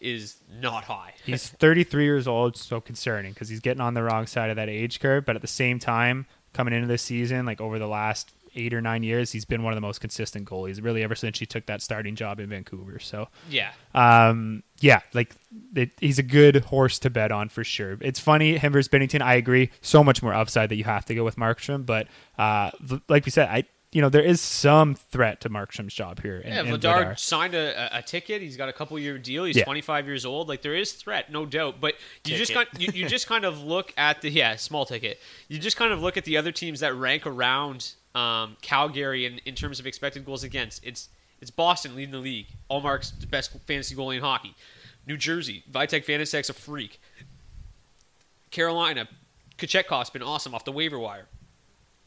is not high. He's 33 years old, so concerning because he's getting on the wrong side of that age curve. But at the same time, coming into this season, like over the last eight or nine years, he's been one of the most consistent goalies, really, ever since he took that starting job in Vancouver. So, yeah, um, yeah, like it, he's a good horse to bet on for sure. It's funny, him versus Binnington. I agree, so much more upside that you have to go with Markstrom. But uh, like we said, I you know there is some threat to Markstrom's job here. in- yeah. in Vladar Vladar. signed a, a- a ticket. He's got a couple year deal. He's Yeah. 25 years old. Like there is threat, no doubt. But you just kind you, you just kind of look at the yeah small ticket. You just kind of look at the other teams that rank around um, Calgary in, in terms of expected goals against. It's it's Boston leading the league. Ullmark's the best fantasy goalie in hockey. New Jersey, Vitek Vanecek's a freak. Carolina, Kochetkov's been awesome off the waiver wire.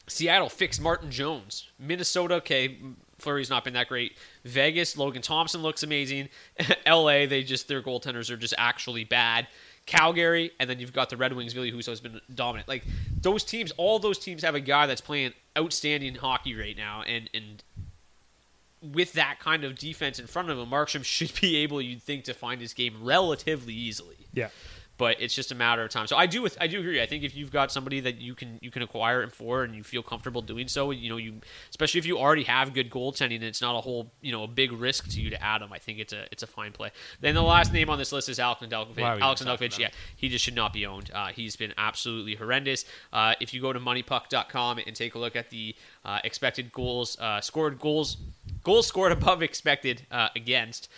Seattle fixed Martin Jones. Minnesota, okay, Fleury's not been that great. Vegas, Logan Thompson looks amazing. LA, they just their goaltenders are just actually bad. Calgary, and then you've got the Red Wings. Ville Husso has been dominant. Like those teams, all those teams have a guy that's playing outstanding hockey right now, and and with that kind of defense in front of him, Markstrom should be able, you'd think, to find his game relatively easily. Yeah. But it's just a matter of time. So I do, with, I do agree. I think if you've got somebody that you can you can acquire him for, and you feel comfortable doing so, you know, you especially if you already have good goaltending, and it's not a whole you know a big risk to you to add him. I think it's a it's a fine play. Then the last name on this list is Alex Nedeljkovic. Why are we Alex Nedeljkovic, yeah, he just should not be owned. Uh, he's been absolutely horrendous. Uh, if you go to moneypuck.com and take a look at the uh, expected goals, uh, scored goals, goals scored above expected uh, against,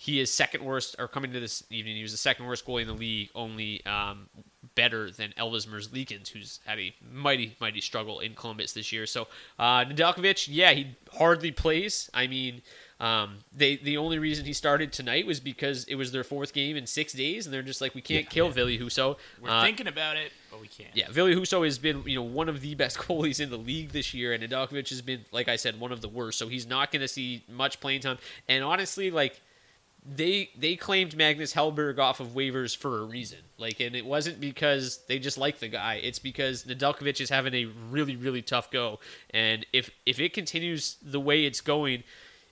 he is second worst, or coming to this evening, he was the second worst goalie in the league, only um, better than Elvis Merzlikins, who's had a mighty, mighty struggle in Columbus this year. So uh, Nedeljkovic, yeah, he hardly plays. I mean, um, they the only reason he started tonight was because it was their fourth game in six days, and they're just like, we can't kill Ville Husso. We're Uh, thinking about it, but we can't. yeah, Ville Husso has been, you know, one of the best goalies in the league this year, and Nedeljkovic has been, like I said, one of the worst. So he's not going to see much playing time. And honestly, like they they claimed Magnus Hellberg off of waivers for a reason. Like, and it wasn't because they just like the guy. It's because Nedeljkovic is having a really really tough go. And if if it continues the way it's going.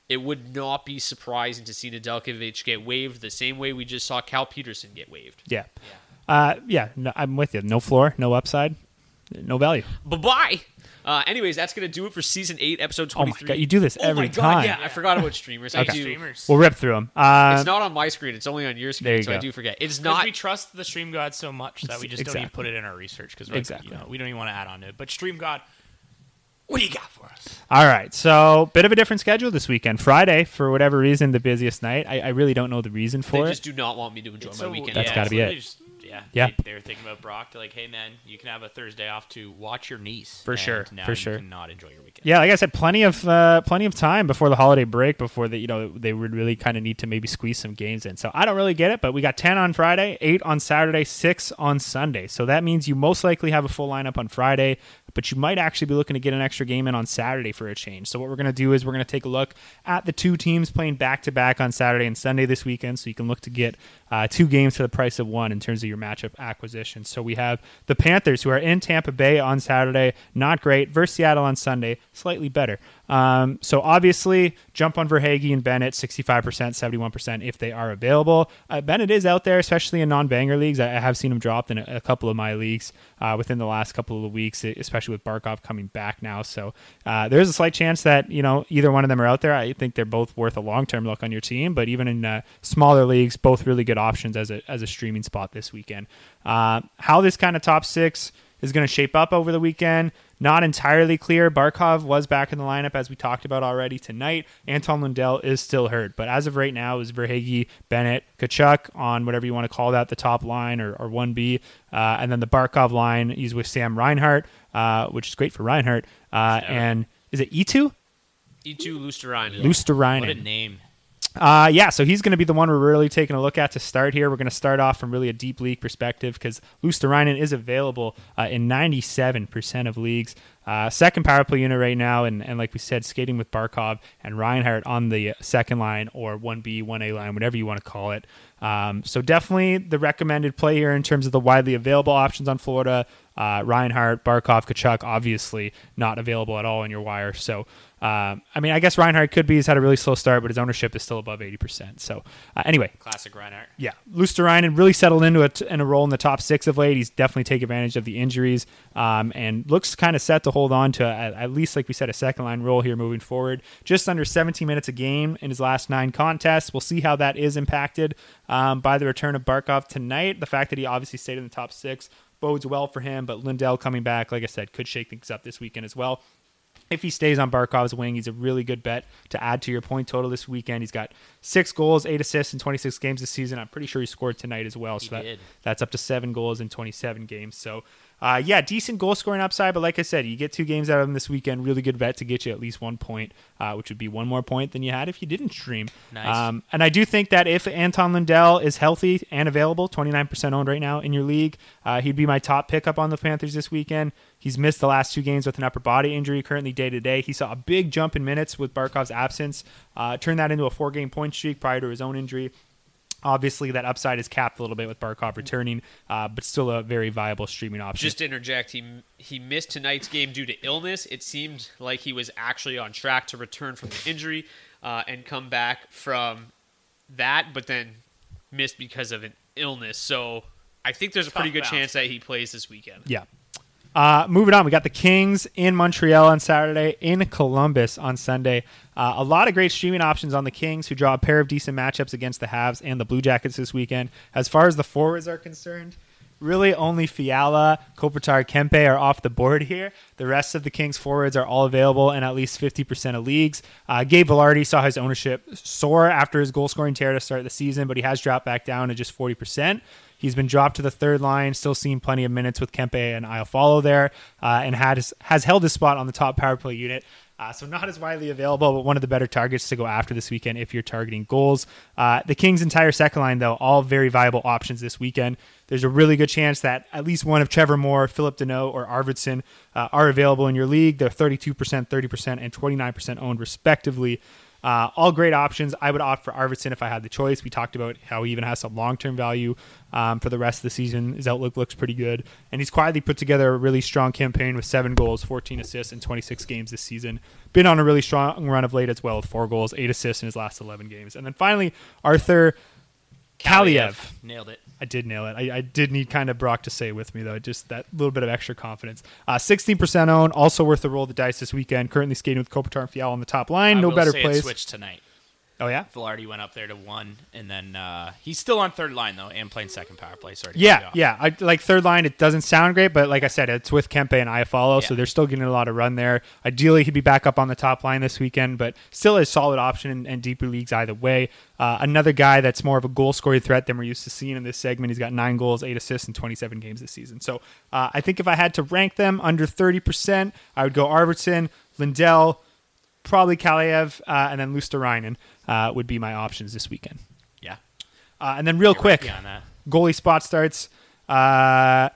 It would not be surprising to see Nedeljkovic get waived the same way we just saw Cal Petersen get waived. Yeah. Uh, yeah, no, I'm with you. No floor, no upside, no value. Bye bye. Uh, anyways, that's gonna do it for season eight, episode Oh my twenty-three. God, you do this Oh my every God, time. Yeah, I forgot about streamers. I do. Streamers. We'll rip through them. Uh, It's not on my screen. It's only on your There screen, you so I go. do forget. It's not. we trust the Stream God so much that we just don't even Exactly. put it in our research because Exactly. you know, we don't even want to add on to it. But Stream God, what do you got for us? All right, so bit of a different schedule this weekend. Friday, for whatever reason, the busiest night. I, I really don't know the reason They for it. I just it. do not want me to enjoy It's my so- weekend. That's yeah, gotta be it. literally just- yeah, Yeah. They, they were thinking about Brock. They're like, hey man, you can have a Thursday off to watch your niece. For sure, Now for you sure. not enjoy your weekend. Yeah, like I said, plenty of uh, plenty of time before the holiday break before the you know they would really kind of need to maybe squeeze some games in. So I don't really get it, but we got ten on Friday, eight on Saturday, six on Sunday. So that means you most likely have a full lineup on Friday, but you might actually be looking to get an extra game in on Saturday for a change. So what we're gonna do is we're gonna take a look at the two teams playing back to back on Saturday and Sunday this weekend, so you can look to get uh, two games for the price of one in terms of your matchup acquisition. So we have the Panthers who are in Tampa Bay on Saturday, not great, versus Seattle on Sunday, slightly better. Um, so obviously, jump on Verhaeghe and Bennett, 65%, 71% if they are available. Uh, Bennett is out there, especially in non-banger leagues. I, I have seen him dropped in a, a couple of my leagues uh, within the last couple of weeks, especially with Barkov coming back now. So uh, there's a slight chance that you know either one of them are out there. I think they're both worth a long-term look on your team, but even in uh, smaller leagues, both really good options as a as a streaming spot this weekend. Uh, how this kind of top six is going to shape up over the weekend. Not entirely clear. Barkov was back in the lineup as we talked about already tonight. Anton Lundell is still hurt, but as of right now, is Verhaeghe, Bennett, Tkachuk on whatever you want to call that, the top line or, or 1B, uh, and then the Barkov line is with Sam Reinhart, uh, which is great for Reinhart. Uh, and is it Eetu? Eetu Lusterine. Luostarinen. What a name. Uh, yeah, so he's going to be the one we're really taking a look at to start here. We're going to start off from really a deep league perspective because Luostarinen is available uh, in 97% of leagues. Uh, second power play unit right now, and, and like we said, skating with Barkov and Reinhart on the second line or 1B, 1A line, whatever you want to call it. Um, so definitely the recommended play here in terms of the widely available options on Florida. Uh, Reinhart, Barkov, Tkachuk, obviously not available at all in your wire. So, um, I mean, I guess Reinhart could be. He's had a really slow start, but his ownership is still above 80%. So, uh, anyway, Classic Reinhart. yeah, Luostarinen really settled into a, in a role in the top six of late. He's definitely taken advantage of the injuries um, and looks kind of set to hold on to at, at least, like we said, a second line role here moving forward. Just under 17 minutes a game in his last nine contests. We'll see how that is impacted um, by the return of Barkov tonight. The fact that he obviously stayed in the top six bodes well for him, but Lundell coming back, like I said, could shake things up this weekend as well if he stays on Barkov's wing, he's a really good bet to add to your point total this weekend. He's got six goals, eight assists in 26 games this season. I'm pretty sure he scored tonight as well. So that, that's up to seven goals in 27 games. So, uh, yeah, decent goal scoring upside. But like I said, you get two games out of him this weekend. Really good bet to get you at least one point, uh, which would be one more point than you had if you didn't stream. Nice. Um, and I do think that if Anton Lundell is healthy and available, 29% owned right now in your league, uh, he'd be my top pickup on the Panthers this weekend. He's missed the last two games with an upper body injury, currently day to day. He saw a big jump in minutes with Barkov's absence, uh, turned that into a four game point streak prior to his own injury. Obviously, that upside is capped a little bit with Barkov returning, uh, but still a very viable streaming option. Just to interject, he he missed tonight's game due to illness. It seemed like he was actually on track to return from the injury uh, and come back from that, but then missed because of an illness. So I think there's a pretty good bounce. chance that he plays this weekend. Yeah. Uh, moving on, we got the Kings in Montreal on Saturday, in Columbus on Sunday. Uh, a lot of great streaming options on the Kings, who draw a pair of decent matchups against the Habs and the Blue Jackets this weekend. As far as the forwards are concerned, really only Fiala, Kopitar, Kempe are off the board here. The rest of the Kings forwards are all available in at least 50% of leagues. Uh, Gabe Vilardi saw his ownership soar after his goal scoring tear to start the season, but he has dropped back down to just 40%. He's been dropped to the third line, still seeing plenty of minutes with Kempe and Iafallo there, uh, and has, has held his spot on the top power play unit. Uh, so not as widely available, but one of the better targets to go after this weekend if you're targeting goals. Uh, the Kings' entire second line, though, all very viable options this weekend. There's a really good chance that at least one of Trevor Moore, Phillip Danault, or Arvidsson uh, are available in your league. They're 32%, 30%, and 29% owned, respectively. Uh, all great options. I would opt for Arvidsson if I had the choice. We talked about how he even has some long term value um, for the rest of the season. His outlook looks pretty good. And he's quietly put together a really strong campaign with seven goals, 14 assists in 26 games this season. Been on a really strong run of late as well with four goals, eight assists in his last 11 games. And then finally, Arthur Kaliyev. Nailed it. I did nail it. I, I did need kind of Brock to say with me though, just that little bit of extra confidence. Uh, Sixteen percent own, also worth the roll of the dice this weekend. Currently skating with Kopitar and Fiala on the top line. I no better place. Switch tonight. Oh yeah, Vilardi went up there to one, and then uh, he's still on third line though, and playing second power play. Sorry. yeah, yeah. I, like third line, it doesn't sound great, but like I said, it's with Kempe and Iafallo, so Yeah. they're still getting a lot of run there. Ideally, he'd be back up on the top line this weekend, but still a solid option in, in deeper leagues either way. Uh, another guy that's more of a goal scoring threat than we're used to seeing in this segment. He's got nine goals, eight assists in 27 games this season. So uh, I think if I had to rank them under 30%, I would go Arvidsson, Lundell, probably Kaliyev, uh, and then Luostarinen uh, would be my options this weekend. yeah. Uh, and then real You're quick, right on that. goalie spot starts. Uh,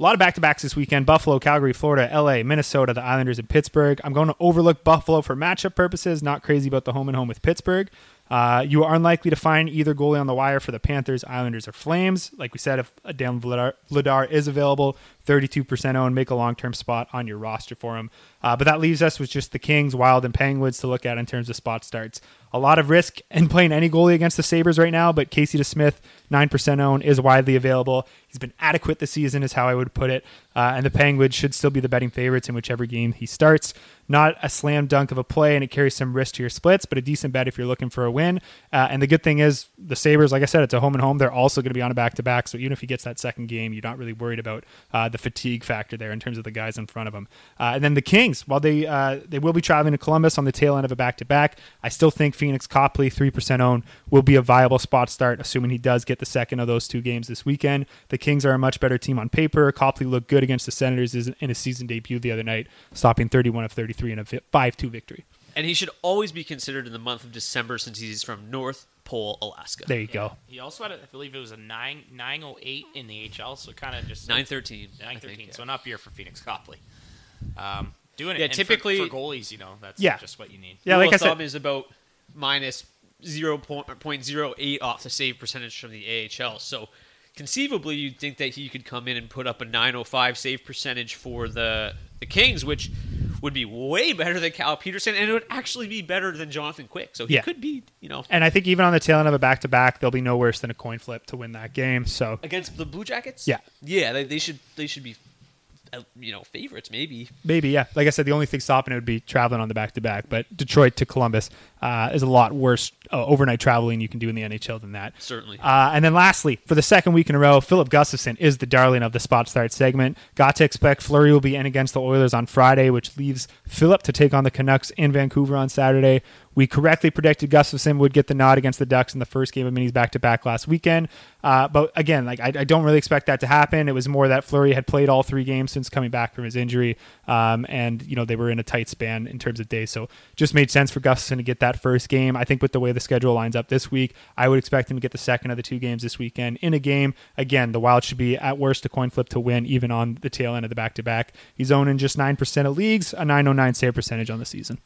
a lot of back to backs this weekend Buffalo, Calgary, Florida, LA, Minnesota, the Islanders, and Pittsburgh. I'm going to overlook Buffalo for matchup purposes, not crazy about the home and home with Pittsburgh. Uh, you are unlikely to find either goalie on the wire for the Panthers, Islanders, or Flames. Like we said, if a Dan Vladar, Vladar is available, 32% own, make a long term spot on your roster for him. Uh, but that leaves us with just the Kings, Wild, and Penguins to look at in terms of spot starts. A lot of risk in playing any goalie against the Sabres right now, but Casey DeSmith, 9% owned, is widely available. He's been adequate this season, is how I would put it. Uh, and the Penguins should still be the betting favorites in whichever game he starts. Not a slam dunk of a play, and it carries some risk to your splits, but a decent bet if you're looking for a win. Uh, and the good thing is, the Sabres, like I said, it's a home and home. They're also going to be on a back to back. So even if he gets that second game, you're not really worried about uh, the fatigue factor there in terms of the guys in front of him. Uh, and then the Kings, while they uh, they will be traveling to Columbus on the tail end of a back to back, I still think Pheonix Copley, 3% owned, will be a viable spot start, assuming he does get the second of those two games this weekend. The Kings are a much better team on paper. Copley looked good against the Senators in his season debut the other night, stopping 31 of 33 in a 5 2 victory. And he should always be considered in the month of December since he's from North Pole, Alaska. There you go. He also had, a, I believe it was a nine nine oh eight in the HL, so kind of just 913, I Nine think, thirteen. yeah. So an up year for Pheonix Copley. Um, doing it. Yeah, and typically- for, goalies, you know, that's Yeah. just what you need. Yeah, Rule like of I said- is about minus 0.08 off the save percentage from the AHL. So conceivably, you'd think that he could come in and put up a 905 save percentage for the the Kings, which would be way better than Cal Petersen, and it would actually be better than Jonathan Quick. So he Yeah. could be, you know, And I think even on the tail end of a back to back, they'll be no worse than a coin flip to win that game. So against the Blue Jackets. Yeah. yeah, they, they should they should be, you know, favorites maybe. maybe, yeah. Like I said, the only thing stopping it would be traveling on the back to back. But Detroit to Columbus uh, is a lot worse uh, overnight traveling you can do in the NHL than that. Certainly. Uh, and then lastly, for the second week in a row, Filip Gustavsson is the darling of the spot start segment. Got to expect Fleury will be in against the Oilers on Friday, which leaves Philip to take on the Canucks in Vancouver on Saturday. We correctly predicted Gustavsson would get the nod against the Ducks in the first game of minis back to back last weekend. Uh, but again, like I, I don't really expect that to happen. It was more that Fleury had played all three games since coming back from his injury, um, and you know they were in a tight span in terms of days. So just made sense for Gustavsson to get that first game. I think with the way the schedule lines up this week, I would expect him to get the second of the two games this weekend in a game. Again, the Wild should be at worst a coin flip to win, even on the tail end of the back to back. He's owning just nine percent of leagues, a 909 save percentage on the season.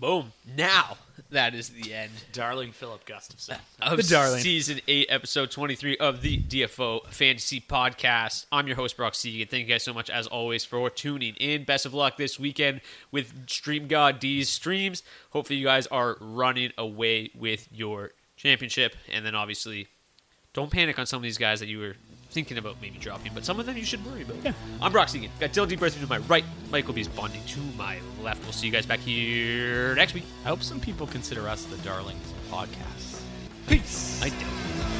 Boom. Now that is the end Darling Filip Gustavsson. of The darling. season eight, episode twenty-three of the DFO Fantasy Podcast. I'm your host Brock Seguin. Thank you guys so much as always for tuning in. Best of luck this weekend with Stream God D's streams. Hopefully you guys are running away with your championship, and then obviously don't panic on some of these guys that you were thinking about maybe dropping, but some of them you should worry about. I'm Brock Seguin. Got Dylan D. Bertham to my right, Michael B's bonding to my left. We'll see you guys back here next week. I hope some people consider us the darlings of podcasts. Peace. I don't.